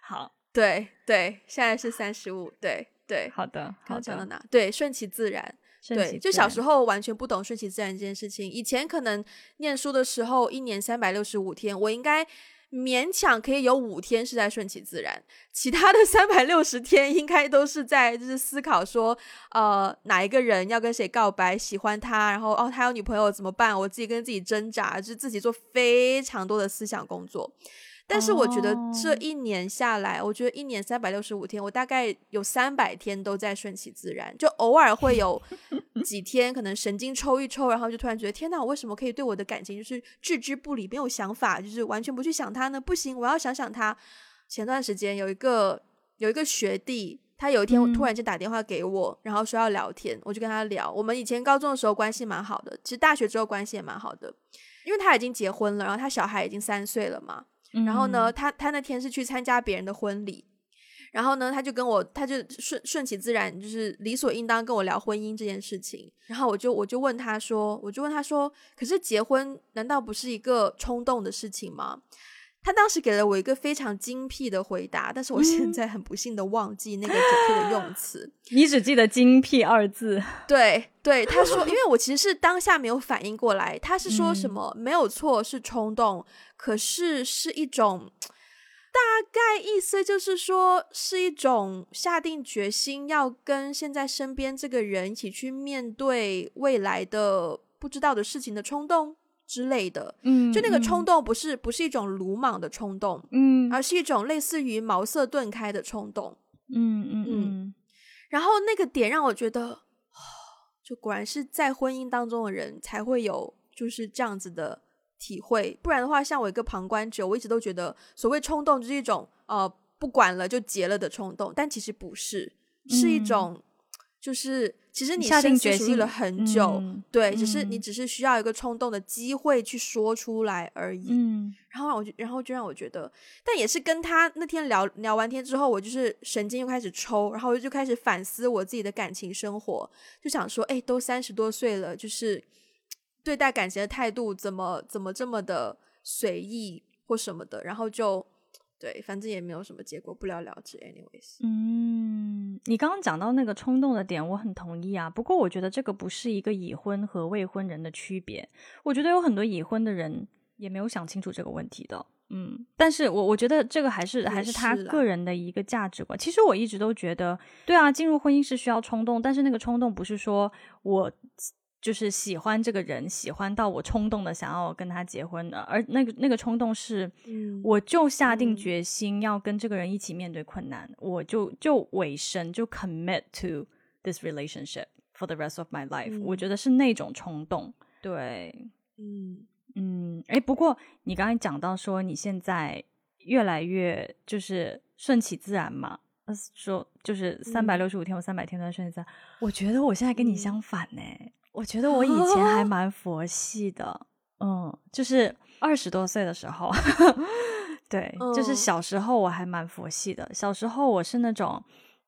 好对对，现在是三十五，对对。好的好的，刚讲到哪？对，顺其自然。对，就小时候完全不懂顺其自然这件事情。以前可能念书的时候，一年三百六十五天，我应该勉强可以有五天是在顺其自然，其他的三百六十天应该都是在就是思考说，呃，哪一个人要跟谁告白，喜欢他，然后哦，他有女朋友怎么办？我自己跟自己挣扎，就是自己做非常多的思想工作。但是我觉得这哦一年下来，我觉得一年三百六十五天，我大概有三百天都在顺其自然，就偶尔会有 几天可能神经抽一抽，然后就突然觉得天哪，我为什么可以对我的感情就是置之不理，没有想法，就是完全不去想他呢？不行，我要想想他。前段时间有一个有一个学弟，他有一天嗯突然间打电话给我，然后说要聊天，我就跟他聊。我们以前高中的时候关系蛮好的，其实大学之后关系也蛮好的，因为他已经结婚了，然后他小孩已经三岁了嘛。然后呢，嗯，他他那天是去参加别人的婚礼，然后呢，他就跟我，他就顺顺其自然，就是理所应当跟我聊婚姻这件事情。然后我就我就问他说，我就问他说，可是结婚难道不是一个冲动的事情吗？他当时给了我一个非常精辟的回答，但是我现在很不幸的忘记那个准确的用词。你只记得“精辟”二字。对对，他说，因为我其实是当下没有反应过来，他是说什么没有错，是冲动，可是是一种大概意思就是说是一种下定决心要跟现在身边这个人一起去面对未来的不知道的事情的冲动。之类的，嗯，就那个冲动不是不是一种鲁莽的冲动，嗯，而是一种类似于茅塞顿开的冲动，嗯嗯嗯。然后那个点让我觉得，就果然是在婚姻当中的人才会有就是这样子的体会，不然的话，像我一个旁观者，我一直都觉得所谓冲动就是一种呃不管了就结了的冲动，但其实不是，是一种就是。其实你下定决心了很久，对，只是你只是需要一个冲动的机会去说出来而已。嗯，然后我就，然后就让我觉得，但也是跟他那天聊聊完天之后，我就是神经又开始抽，然后我就开始反思我自己的感情生活，就想说，哎，都三十多岁了，就是对待感情的态度怎么怎么这么的随意或什么的，然后就。对，反正也没有什么结果，不了了之。anyways，嗯，你刚刚讲到那个冲动的点，我很同意啊。不过我觉得这个不是一个已婚和未婚人的区别。我觉得有很多已婚的人也没有想清楚这个问题的。嗯，但是我我觉得这个还是还是他个人的一个价值观。其实我一直都觉得，对啊，进入婚姻是需要冲动，但是那个冲动不是说我。就是喜欢这个人，喜欢到我冲动的想要跟他结婚的，而那个那个冲动是，我就下定决心要跟这个人一起面对困难，我就就委身就 commit to this relationship for the rest of my life。我觉得是那种冲动，对，嗯。嗯，哎，不过你刚才讲到说你现在越来越就是顺其自然嘛，说就是三百六十五天我三百天都顺其自然，我觉得我现在跟你相反呢。我觉得我以前还 蛮佛系的，嗯，就是二十多岁的时候，对，就是小时候我还蛮佛系的。小时候我是那种，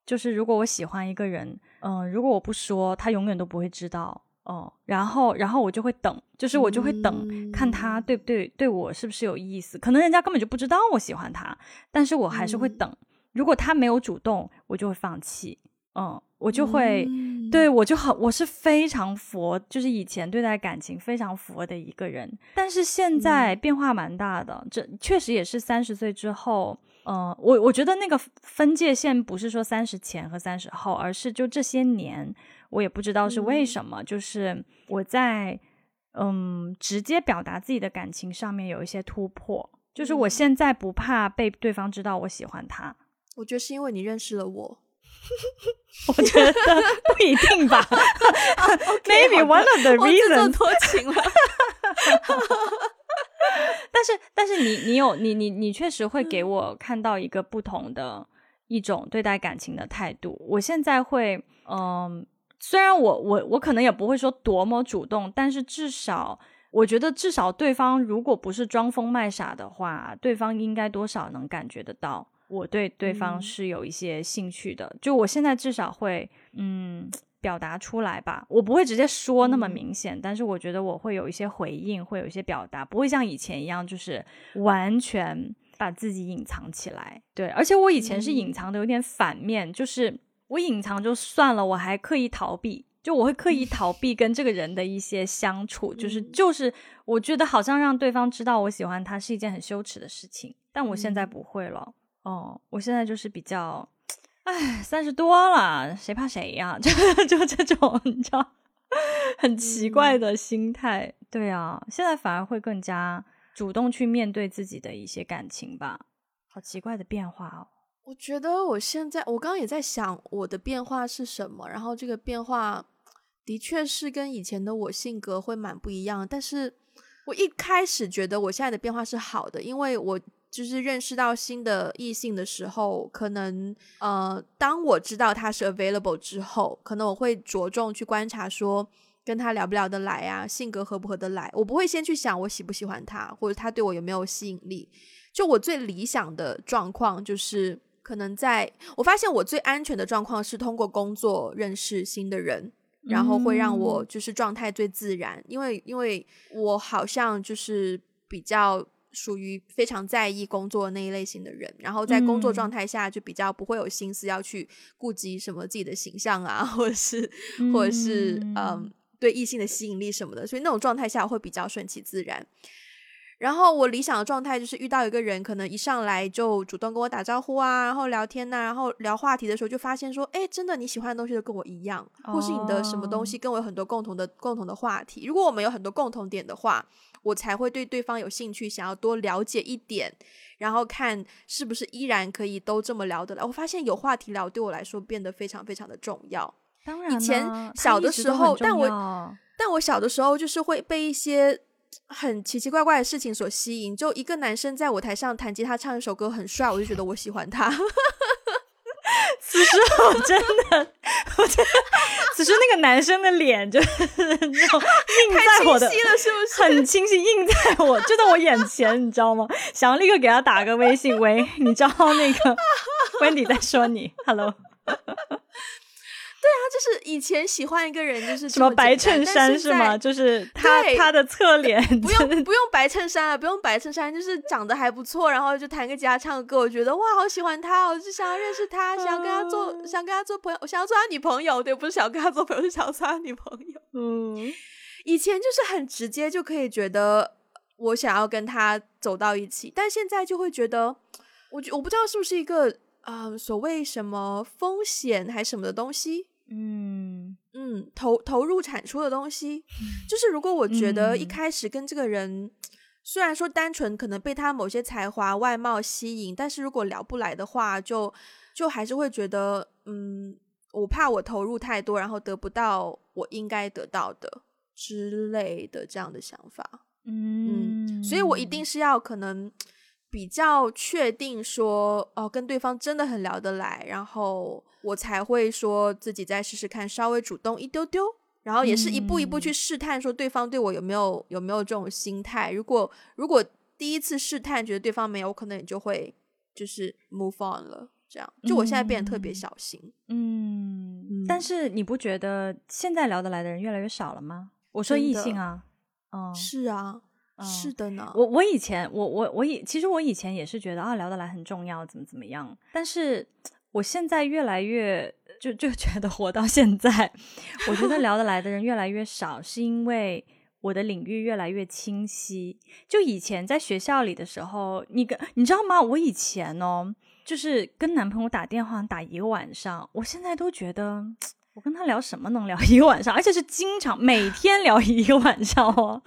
就是如果我喜欢一个人，嗯，如果我不说，他永远都不会知道，哦，然后，然后我就会等，就是我就会等，看他对不对，对我是不是有意思。可能人家根本就不知道我喜欢他，但是我还是会等。如果他没有主动，我就会放弃。嗯，我就会，对我就很，我是非常佛，就是以前对待感情非常佛的一个人，但是现在变化蛮大的，这确实也是三十岁之后，嗯，我我觉得那个分界线不是说三十前和三十后，而是就这些年，我也不知道是为什么，就是我在嗯直接表达自己的感情上面有一些突破，就是我现在不怕被对方知道我喜欢他，我觉得是因为你认识了我。我觉得不一定吧。Maybe one of the reasons 多情了。但是，但是你，你有你，你，你确实会给我看到一个不同的一种对待感情的态度。我现在会，嗯，虽然我，我，我可能也不会说多么主动，但是至少，我觉得至少对方如果不是装疯卖傻的话，对方应该多少能感觉得到。我对对方是有一些兴趣的，就我现在至少会嗯。表达出来吧，我不会直接说那么明显，但是我觉得我会有一些回应，会有一些表达，不会像以前一样就是完全把自己隐藏起来。对，而且我以前是隐藏的有点反面，就是我隐藏就算了，我还刻意逃避，就我会刻意 逃避跟这个人的一些相处，就是就是我觉得好像让对方知道我喜欢他是一件很羞耻的事情，但我现在不会了。哦，我现在就是比较，哎，三十多了，谁怕谁呀？就就这种，你知道，很奇怪的心态。对啊，现在反而会更加主动去面对自己的一些感情吧。好奇怪的变化哦。我觉得我现在，我刚刚也在想我的变化是什么，然后这个变化的确是跟以前的我性格会蛮不一样。但是我一开始觉得我现在的变化是好的，因为我。就是认识到新的异性的时候，可能呃，当我知道他是 available 之后，可能我会着重去观察，说跟他聊不聊得来啊，性格合不合得来。我不会先去想我喜不喜欢他，或者他对我有没有吸引力。就我最理想的状况，就是可能在我发现我最安全的状况是通过工作认识新的人，然后会让我就是状态最自然，因为因为我好像就是比较。属于非常在意工作那一类型的人，然后在工作状态下就比较不会有心思要去顾及什么自己的形象啊，或者是或者是嗯对异性的吸引力什么的，所以那种状态下会比较顺其自然。然后我理想的状态就是遇到一个人，可能一上来就主动跟我打招呼啊，然后聊天呐，然后聊话题的时候就发现说，哎，真的你喜欢的东西都跟我一样，或是你的什么东西跟我有很多共同的共同的话题。如果我们有很多共同点的话，我才会对对方有兴趣，想要多了解一点，然后看是不是依然可以都这么聊得来。我发现有话题聊对我来说变得非常非常的重要。当然，以前小的时候，但我但我小的时候就是会被一些。很奇奇怪怪的事情所吸引，就一个男生在舞台上弹吉他唱一首歌很帅，我就觉得我喜欢他。此时我真的，我觉得此时那个男生的脸就是 那种印在我的，是不是很清晰印在我就在我眼前，你知道吗？想要立刻给他打个微信，喂，你知道那个 Wendy 在说你，Hello。对啊，就是以前喜欢一个人，就是什么白衬衫是吗？就是他他的侧脸，不用不用白衬衫了，不用白衬衫，就是长得还不错，然后就弹个吉他唱个歌，我觉得哇，好喜欢他，我就想要认识他，想要跟他做，想跟他做朋友，我想要做他女朋友，对，不是想要跟他做朋友，是想要做他女朋友。嗯，以前就是很直接就可以觉得我想要跟他走到一起，但现在就会觉得，我我不知道是不是一个呃所谓什么风险还是什么的东西。嗯嗯，投投入产出的东西，就是如果我觉得一开始跟这个人，虽然说单纯可能被他某些才华外貌吸引，但是如果聊不来的话，就就还是会觉得，嗯，我怕我投入太多，然后得不到我应该得到的之类的这样的想法。嗯，所以我一定是要可能。比较确定说哦，跟对方真的很聊得来，然后我才会说自己再试试看，稍微主动一丢丢，然后也是一步一步去试探，说对方对我有没有有没有这种心态。如果如果第一次试探觉得对方没有，我可能也就会就是 move on 了。这样，就我现在变得特别小心。嗯，但是你不觉得现在聊得来的人越来越少了吗？我说异性啊，嗯，是啊。是的呢，我我以前我我我以其实我以前也是觉得啊聊得来很重要，怎么怎么样。但是我现在越来越就就觉得活到现在，我觉得聊得来的人越来越少，是因为我的领域越来越清晰。就以前在学校里的时候，你跟你知道吗？我以前哦，就是跟男朋友打电话打一个晚上，我现在都觉得。我跟他聊什么能聊一个晚上，而且是经常每天聊一个晚上哦。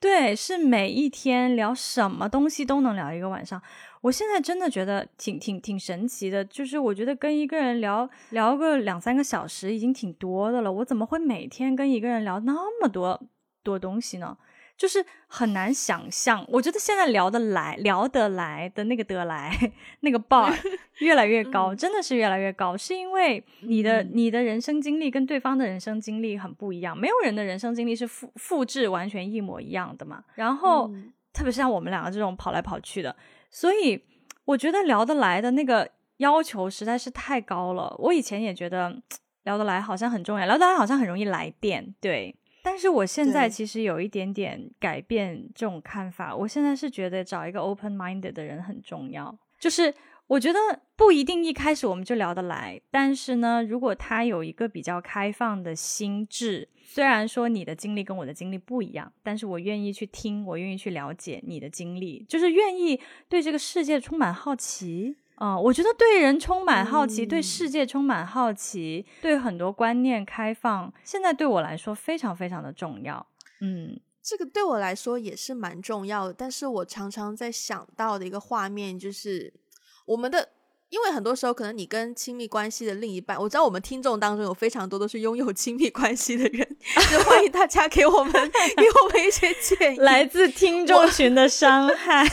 对，是每一天聊什么东西都能聊一个晚上。我现在真的觉得挺挺挺神奇的，就是我觉得跟一个人聊聊个两三个小时已经挺多的了。我怎么会每天跟一个人聊那么多多东西呢？就是很难想象，我觉得现在聊得来、聊得来的那个得来那个 bar 越来越高，真的是越来越高，是因为你的你的人生经历跟对方的人生经历很不一样，没有人的人生经历是复复制完全一模一样的嘛。然后特别是像我们两个这种跑来跑去的，所以我觉得聊得来的那个要求实在是太高了。我以前也觉得 聊得来好像很重要，聊得来好像很容易来电，对。但是我现在其实有一点点改变这种看法。我现在是觉得找一个 open minded 的人很重要。就是我觉得不一定一开始我们就聊得来，但是呢，如果他有一个比较开放的心智，虽然说你的经历跟我的经历不一样，但是我愿意去听，我愿意去了解你的经历，就是愿意对这个世界充满好奇。嗯，我觉得对人充满好奇，对世界充满好奇，对很多观念开放，现在对我来说非常非常的重要。嗯，这个对我来说也是蛮重要的。但是我常常在想到的一个画面就是，我们的，因为很多时候可能你跟亲密关系的另一半，我知道我们听众当中有非常多都是拥有亲密关系的人，就欢迎大家给我们给我们一些建议。来自听众群的伤害，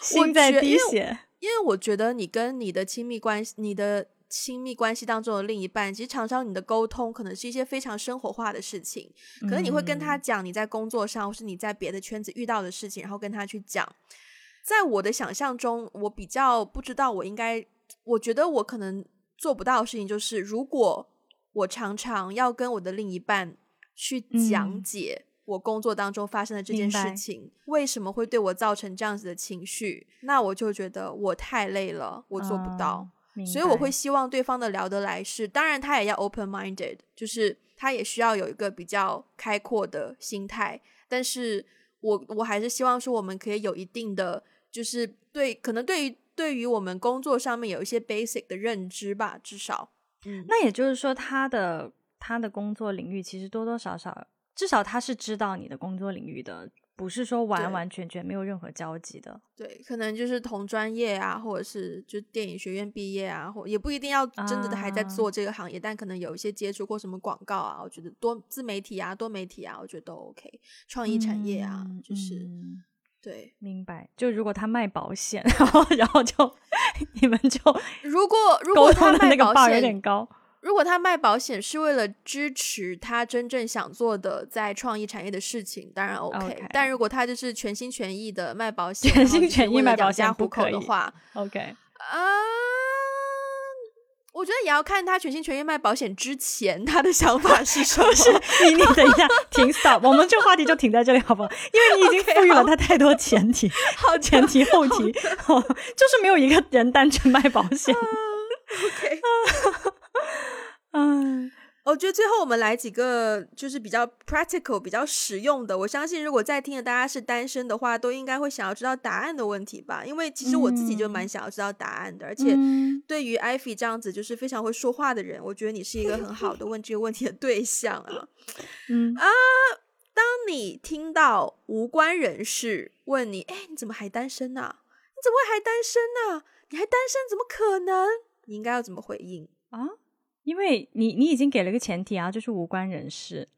心在滴血。因为我觉得你跟你的亲密关系、你的亲密关系当中的另一半，其实常常你的沟通可能是一些非常生活化的事情，可能你会跟他讲你在工作上或是你在别的圈子遇到的事情，然后跟他去讲。在我的想象中，我比较不知道我应该，我觉得我可能做不到的事情就是，如果我常常要跟我的另一半去讲解。我工作当中发生的这件事情，为什么会对我造成这样子的情绪？那我就觉得我太累了，我做不到。所以我会希望对方的聊得来是，当然他也要 open minded，就是他也需要有一个比较开阔的心态。但是我我还是希望说，我们可以有一定的，就是对，可能对于对于我们工作上面有一些 basic 的认知吧，至少。嗯，那也就是说，他的他的工作领域其实多多少少，至少他是知道你的工作领域的。不是说完完全全没有任何交集的，对，可能就是同专业啊，或者是就电影学院毕业啊，或也不一定要真的还在做这个行业，但可能有一些接触过什么广告啊，我觉得多自媒体啊，多媒体啊，我觉得都 OK，创意产业啊，就是对，明白。就如果他卖保险，然后然后就 你们就如果如果他卖保险有点高。如果他卖保险是为了支持他真正想做的在创意产业的事事情，当然 OK。但如果他就是全心全意的卖保险，全心全意卖保险糊口的话，OK。啊，我觉得也要看他全心全意卖保险之前他的想法是什么。你你等一下，停 stop，我们这个话题就停在这里好不好？因为你已经 赋予了他太多前提，好前提后提，就是没有一个人单纯卖保险。OK。嗯，我觉得最后我们来几个就是比较 practical、比较实用的。我相信如果在听的大家是单身的话，都应该会想要知道答案的问题吧。因为其实我自己就蛮想要知道答案的。而且对于 Ivy 这样子就是非常会说话的人，我觉得你是一个很好的问这个问题的对象啊。嗯啊，当你听到无关人士问你：“哎，你怎么还单身呢？你怎么会还单身呢？你还单身怎么可能？”你应该要怎么回应啊？因为你你已经给了个前提啊，就是无关人士，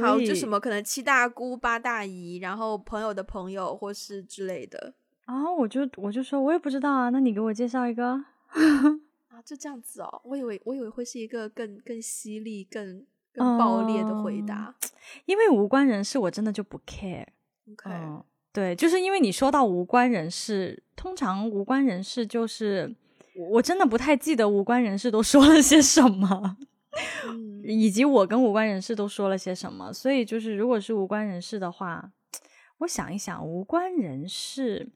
好，就什么可能七大姑八大姨，然后朋友的朋友或是之类的。啊，我就我就说我也不知道啊，那你给我介绍一个啊，就这样子哦，我以为我以为会是一个更更犀利、更更爆裂的回答，因为无关人士我真的就不 care，嗯，对，就是因为你说到无关人士，通常无关人士就是。我真的不太记得无关人士都说了些什么，以及我跟无关人士都说了些什么。所以就是，如果是无关人士的话，我想一想，无关人士，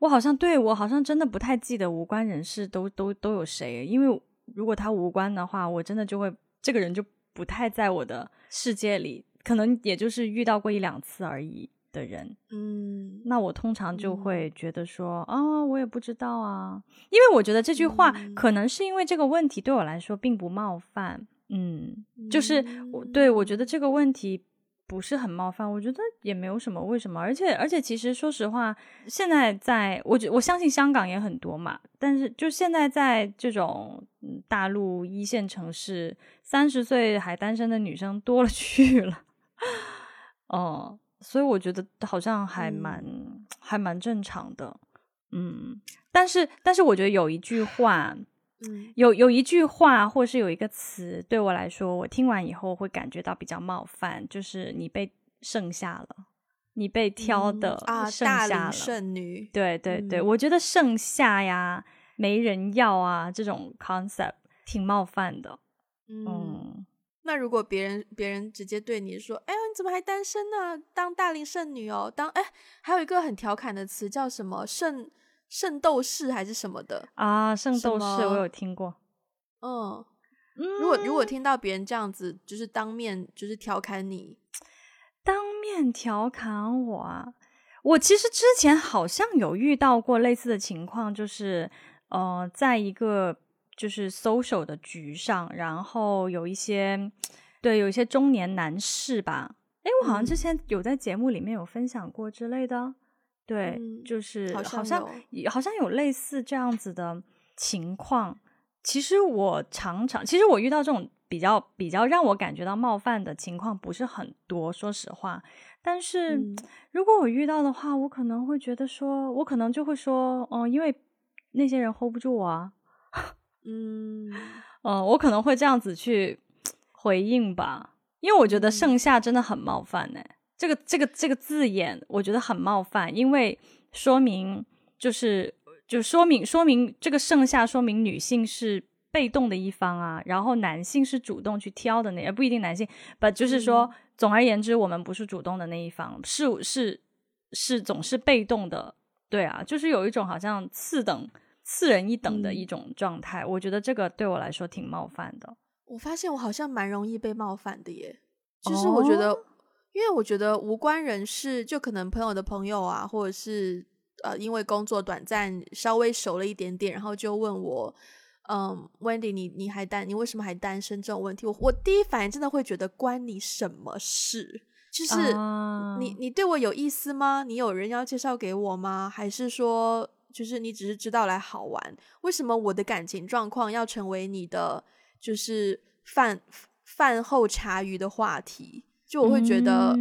我好像对我好像真的不太记得无关人士都都都有谁。因为如果他无关的话，我真的就会这个人就不太在我的世界里，可能也就是遇到过一两次而已。的人，嗯，那我通常就会觉得说，啊，我也不知道啊，因为我觉得这句话可能是因为这个问题对我来说并不冒犯，嗯，就是我对我觉得这个问题不是很冒犯，我觉得也没有什么为什么，而且而且其实说实话，现在在我觉我相信香港也很多嘛，但是就现在在这种大陆一线城市，三十岁还单身的女生多了去了，哦。所以我觉得好像还蛮还蛮正常的，嗯，但是但是我觉得有一句话，嗯，有有一句话或是有一个词对我来说，我听完以后会感觉到比较冒犯，就是你被剩下了，你被挑的啊，剩下了，剩女，对对对，我觉得剩下呀，没人要啊，这种 concept 挺冒犯的，嗯。那如果别人别人直接对你说：“哎呦，你怎么还单身呢？当大龄剩女哦，当哎，还有一个很调侃的词叫什么‘圣圣斗士’还是什么的啊？圣斗士我有听过。嗯，如果如果听到别人这样子，就是当面就是调侃你，当面调侃我啊，我其实之前好像有遇到过类似的情况，就是呃，在一个。就是 social 的局上，然后有一些，对，有一些中年男士吧。哎，我好像之前有在节目里面有分享过之类的。对，就是好像好像有类似这样子的情况。其实我常常，其实我遇到这种比较比较让我感觉到冒犯的情况不是很多，说实话。但是如果我遇到的话，我可能会觉得说，我可能就会说，嗯，因为那些人 hold 不住我啊。嗯，呃，我可能会这样子去回应吧，因为我觉得盛夏真的很冒犯呢。这个这个这个字眼，我觉得很冒犯，因为说明就是就说明说明这个盛夏说明女性是被动的一方啊，然后男性是主动去挑的那，也不一定男性，不就是说总而言之，我们不是主动的那一方，是是是总是被动的，对啊，就是有一种好像次等次人一等的一种状态。我觉得这个对我来说挺冒犯的。我发现我好像蛮容易被冒犯的耶，就是我觉得，因为我觉得无关人士，就可能朋友的朋友啊，或者是呃，因为工作短暂稍微熟了一点点，然后就问我。嗯，Wendy，你你还单，你为什么还单身？这种问题，我我第一反应真的会觉得关你什么事？就是你你对我有意思吗？你有人要介绍给我吗？还是说，就是你只是知道来好玩？为什么我的感情状况要成为你的就是饭饭后茶余的话题？就我会觉得，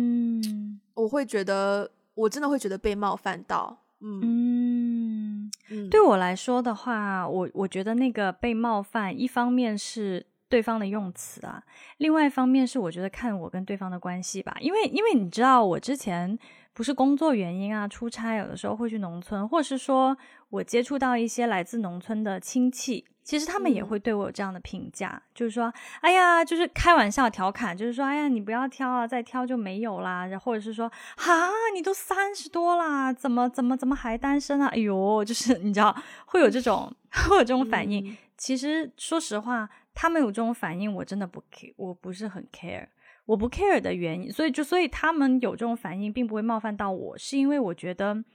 我会觉得，我真的会觉得被冒犯到，嗯。对我来说的话，我我觉得那个被冒犯，一方面是对方的用词啊，另外一方面是我觉得看我跟对方的关系吧。因为因为你知道，我之前不是工作原因啊，出差有的时候会去农村，或是说我接触到一些来自农村的亲戚。其实他们也会对我有这样的评价，就是说，哎呀，就是开玩笑调侃，就是说，哎呀，你不要挑啊，再挑就没有啦，或者是说，哈，你都三十多啦，怎么怎么怎么还单身啊？哎呦，就是你知道会有这种 会有这种反应。其实说实话，他们有这种反应，我真的不 care，我不是很 care，我不 care 的原因，所以就所以他们有这种反应，并不会冒犯到我，是因为我觉得。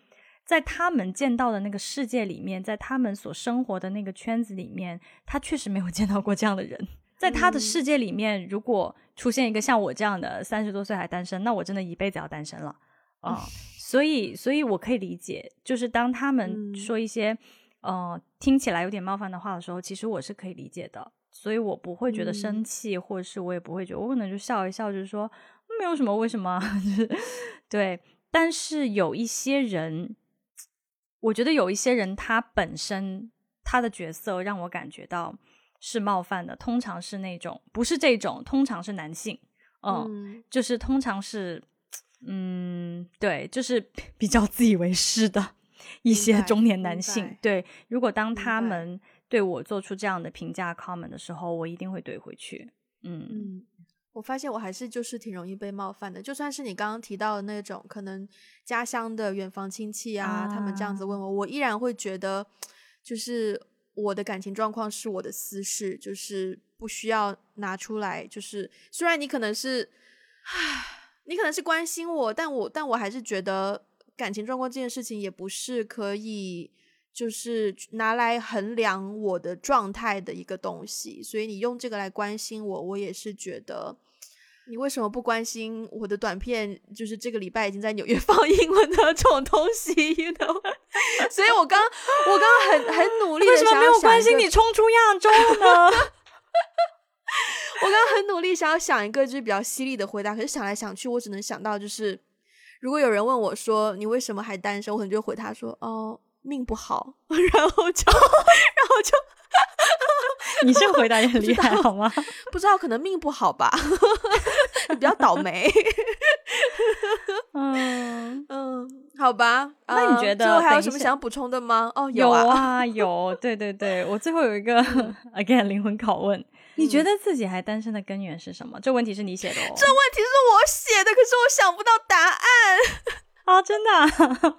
在他们见到的那个世界里面，在他们所生活的那个圈子里面，他确实没有见到过这样的人。在他的世界里面，如果出现一个像我这样的三十多岁还单身，那我真的一辈子要单身了啊！所以，所以我可以理解，就是当他们说一些呃听起来有点冒犯的话的时候，其实我是可以理解的，所以我不会觉得生气，或者是我也不会觉得，我可能就笑一笑，就是说没有什么，为什么？就是对，但是有一些人。我觉得有一些人，他本身他的角色让我感觉到是冒犯的，通常是那种不是这种，通常是男性，嗯，就是通常是，嗯，对，就是比较自以为是的 一些中年男性。对，如果当他们对我做出这样的评价 comment 的时候，我一定会怼回去。嗯。我发现我还是就是挺容易被冒犯的，就算是你刚刚提到的那种可能家乡的远房亲戚啊，他们这样子问我，我依然会觉得，就是我的感情状况是我的私事，就是不需要拿出来。就是虽然你可能是，唉，你可能是关心我，但我但我还是觉得感情状况这件事情也不是可以。就是拿来衡量我的状态的一个东西，所以你用这个来关心我，我也是觉得，你为什么不关心我的短片？就是这个礼拜已经在纽约 放英文的这种东西，you know？所以我刚我刚刚很很努力，为什么没有关心你冲出亚洲呢？我刚刚很努力想要想一个就是比较犀利的回答，可是想来想去，我只能想到就是，如果有人问我说你为什么还单身，我可能就回他说哦。命不好，然后就，然后就，你这个回答也很厉害，好吗？不知道，可能命不好吧，比较倒霉。嗯嗯，好吧。那你觉得最后还有什么想要补充的吗？哦，有啊，有。对对对，我最后有一个 again 灵魂拷问：你觉得自己还单身的根源是什么？这问题是你写的哦。这问题是我写的，可是我想不到答案。啊，真的。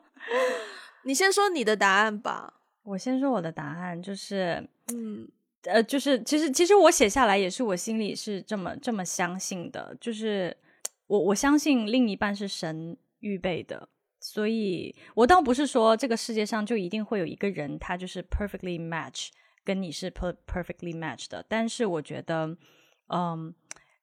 你先说你的答案吧。我先说我的答案，就是，嗯，呃，就是其实其实我写下来也是我心里是这么这么相信的，就是我我相信另一半是神预备的，所以我倒不是说这个世界上就一定会有一个人他就是 perfectly match 跟你是 per perfectly match 的，但是我觉得，嗯。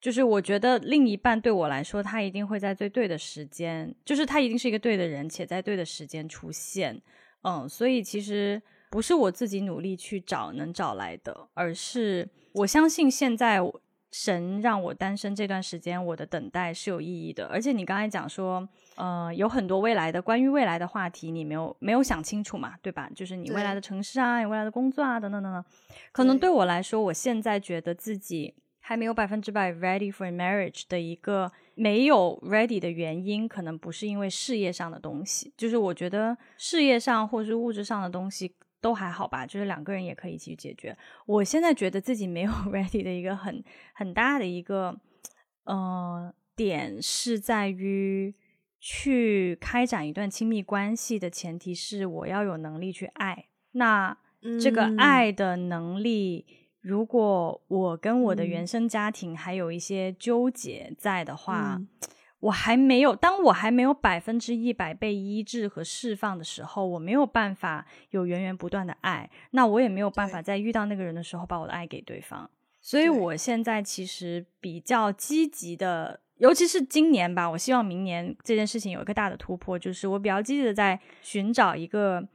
就是我觉得另一半对我来说，他一定会在最对的时间，就是他一定是一个对的人，且在对的时间出现。嗯，所以其实不是我自己努力去找能找来的，而是我相信现在神让我单身这段时间，我的等待是有意义的。而且你刚才讲说，呃，有很多未来的关于未来的话题，你没有没有想清楚嘛，对吧？就是你未来的城市啊，你未来的工作啊，等等等等。可能对我来说，我现在觉得自己。还没有百分之百 ready for marriage 的一个没有 ready 的原因，可能不是因为事业上的东西，就是我觉得事业上或是物质上的东西都还好吧，就是两个人也可以一起解决。我现在觉得自己没有 ready 的一个很很大的一个呃点是在于，去开展一段亲密关系的前提是我要有能力去爱。那这个爱的能力，如果我跟我的原生家庭还有一些纠结在的话。我还没有，当我还没有百分之一百被医治和释放的时候，我没有办法有源源不断的爱，那我也没有办法在遇到那个人的时候把我的爱给对方。所以，我现在其实比较积极的，尤其是今年吧，我希望明年这件事情有一个大的突破，就是我比较积极的在寻找一个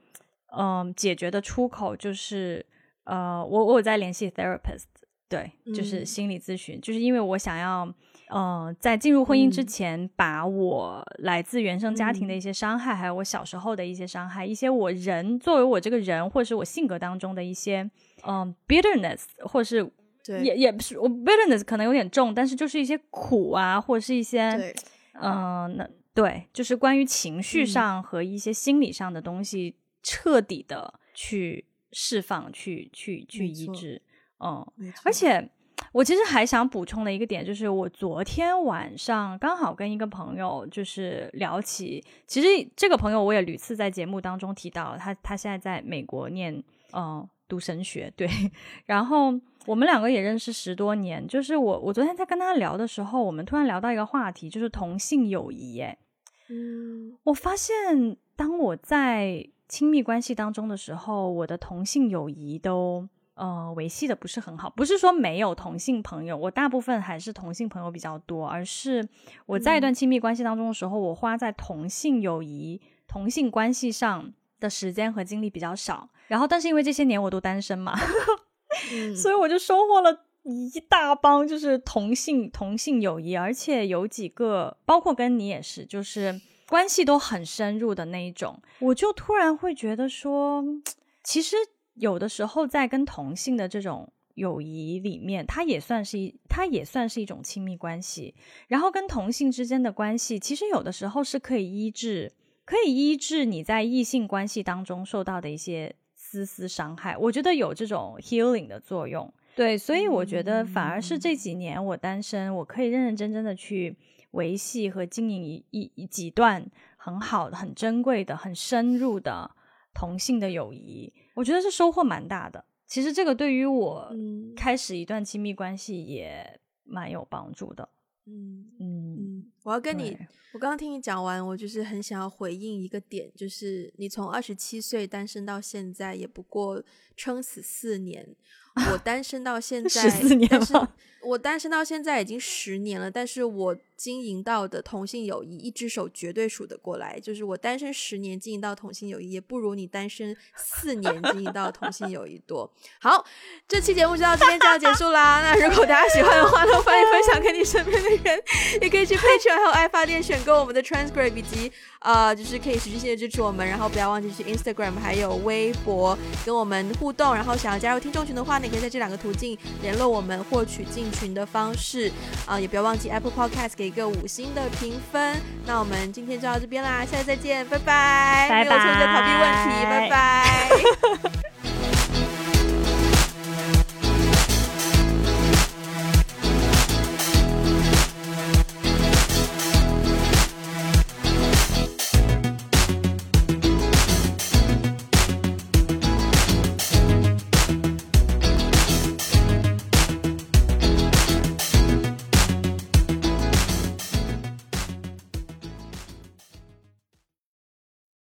嗯解决的出口，就是呃，我我有在联系 therapist，对，就是心理咨询，就是因为我想要。呃，在进入婚姻之前，把我来自原生家庭的一些伤害，还有我小时候的一些伤害，一些我人作为我这个人，或者是我性格当中的一些，嗯，bitterness，或者是也也不是我 bitterness 可能有点重，但是就是一些苦啊，或者是一些，嗯，那对，就是关于情绪上和一些心理上的东西，彻底的去释放，去去去医治，嗯，而且。我其实还想补充的一个点，就是我昨天晚上刚好跟一个朋友就是聊起，其实这个朋友我也屡次在节目当中提到，他他现在在美国念嗯读神学，对，然后我们两个也认识十多年，就是我我昨天在跟他聊的时候，我们突然聊到一个话题，就是同性友谊，哎，嗯，我发现当我在亲密关系当中的时候，我的同性友谊都。呃，维系的不是很好，不是说没有同性朋友，我大部分还是同性朋友比较多，而是我在一段亲密关系当中的时候，我花在同性友谊、同性关系上的时间和精力比较少。然后，但是因为这些年我都单身嘛，所以我就收获了一大帮就是同性同性友谊，而且有几个，包括跟你也是，就是关系都很深入的那一种。我就突然会觉得说，其实。有的时候，在跟同性的这种友谊里面，它也算是一，它也算是一种亲密关系。然后跟同性之间的关系，其实有的时候是可以医治，可以医治你在异性关系当中受到的一些丝丝伤害。我觉得有这种 healing 的作用。对，所以我觉得反而是这几年我单身，我可以认认真真的去维系和经营一一几段很好的、很珍贵的、很深入的同性的友谊。我觉得是收获蛮大的。其实这个对于我开始一段亲密关系也蛮有帮助的。嗯嗯，我要跟你，我刚刚听你讲完，我就是很想要回应一个点，就是你从二十七岁单身到现在，也不过撑死四年。我单身到现在 十四年了，我单身到现在已经十年了，但是我经营到的同性友谊，一只手绝对数得过来。就是我单身十年经营到同性友谊，也不如你单身四年经营到同性友谊多。好，这期节目就到这边就要结束啦。那如果大家喜欢的话，呢，欢迎分享给你身边的人，也可以去 Patreon 还有爱发电选购我们的 Transcript 以及。呃，就是可以实质性的支持我们，然后不要忘记去 Instagram 还有微博跟我们互动，然后想要加入听众群的话，你可以在这两个途径联络我们，获取进群的方式。啊，也不要忘记 Apple Podcast 给一个五星的评分。那我们今天就到这边啦，下次再见，拜拜。拜拜。没有错，在逃避问题，拜拜。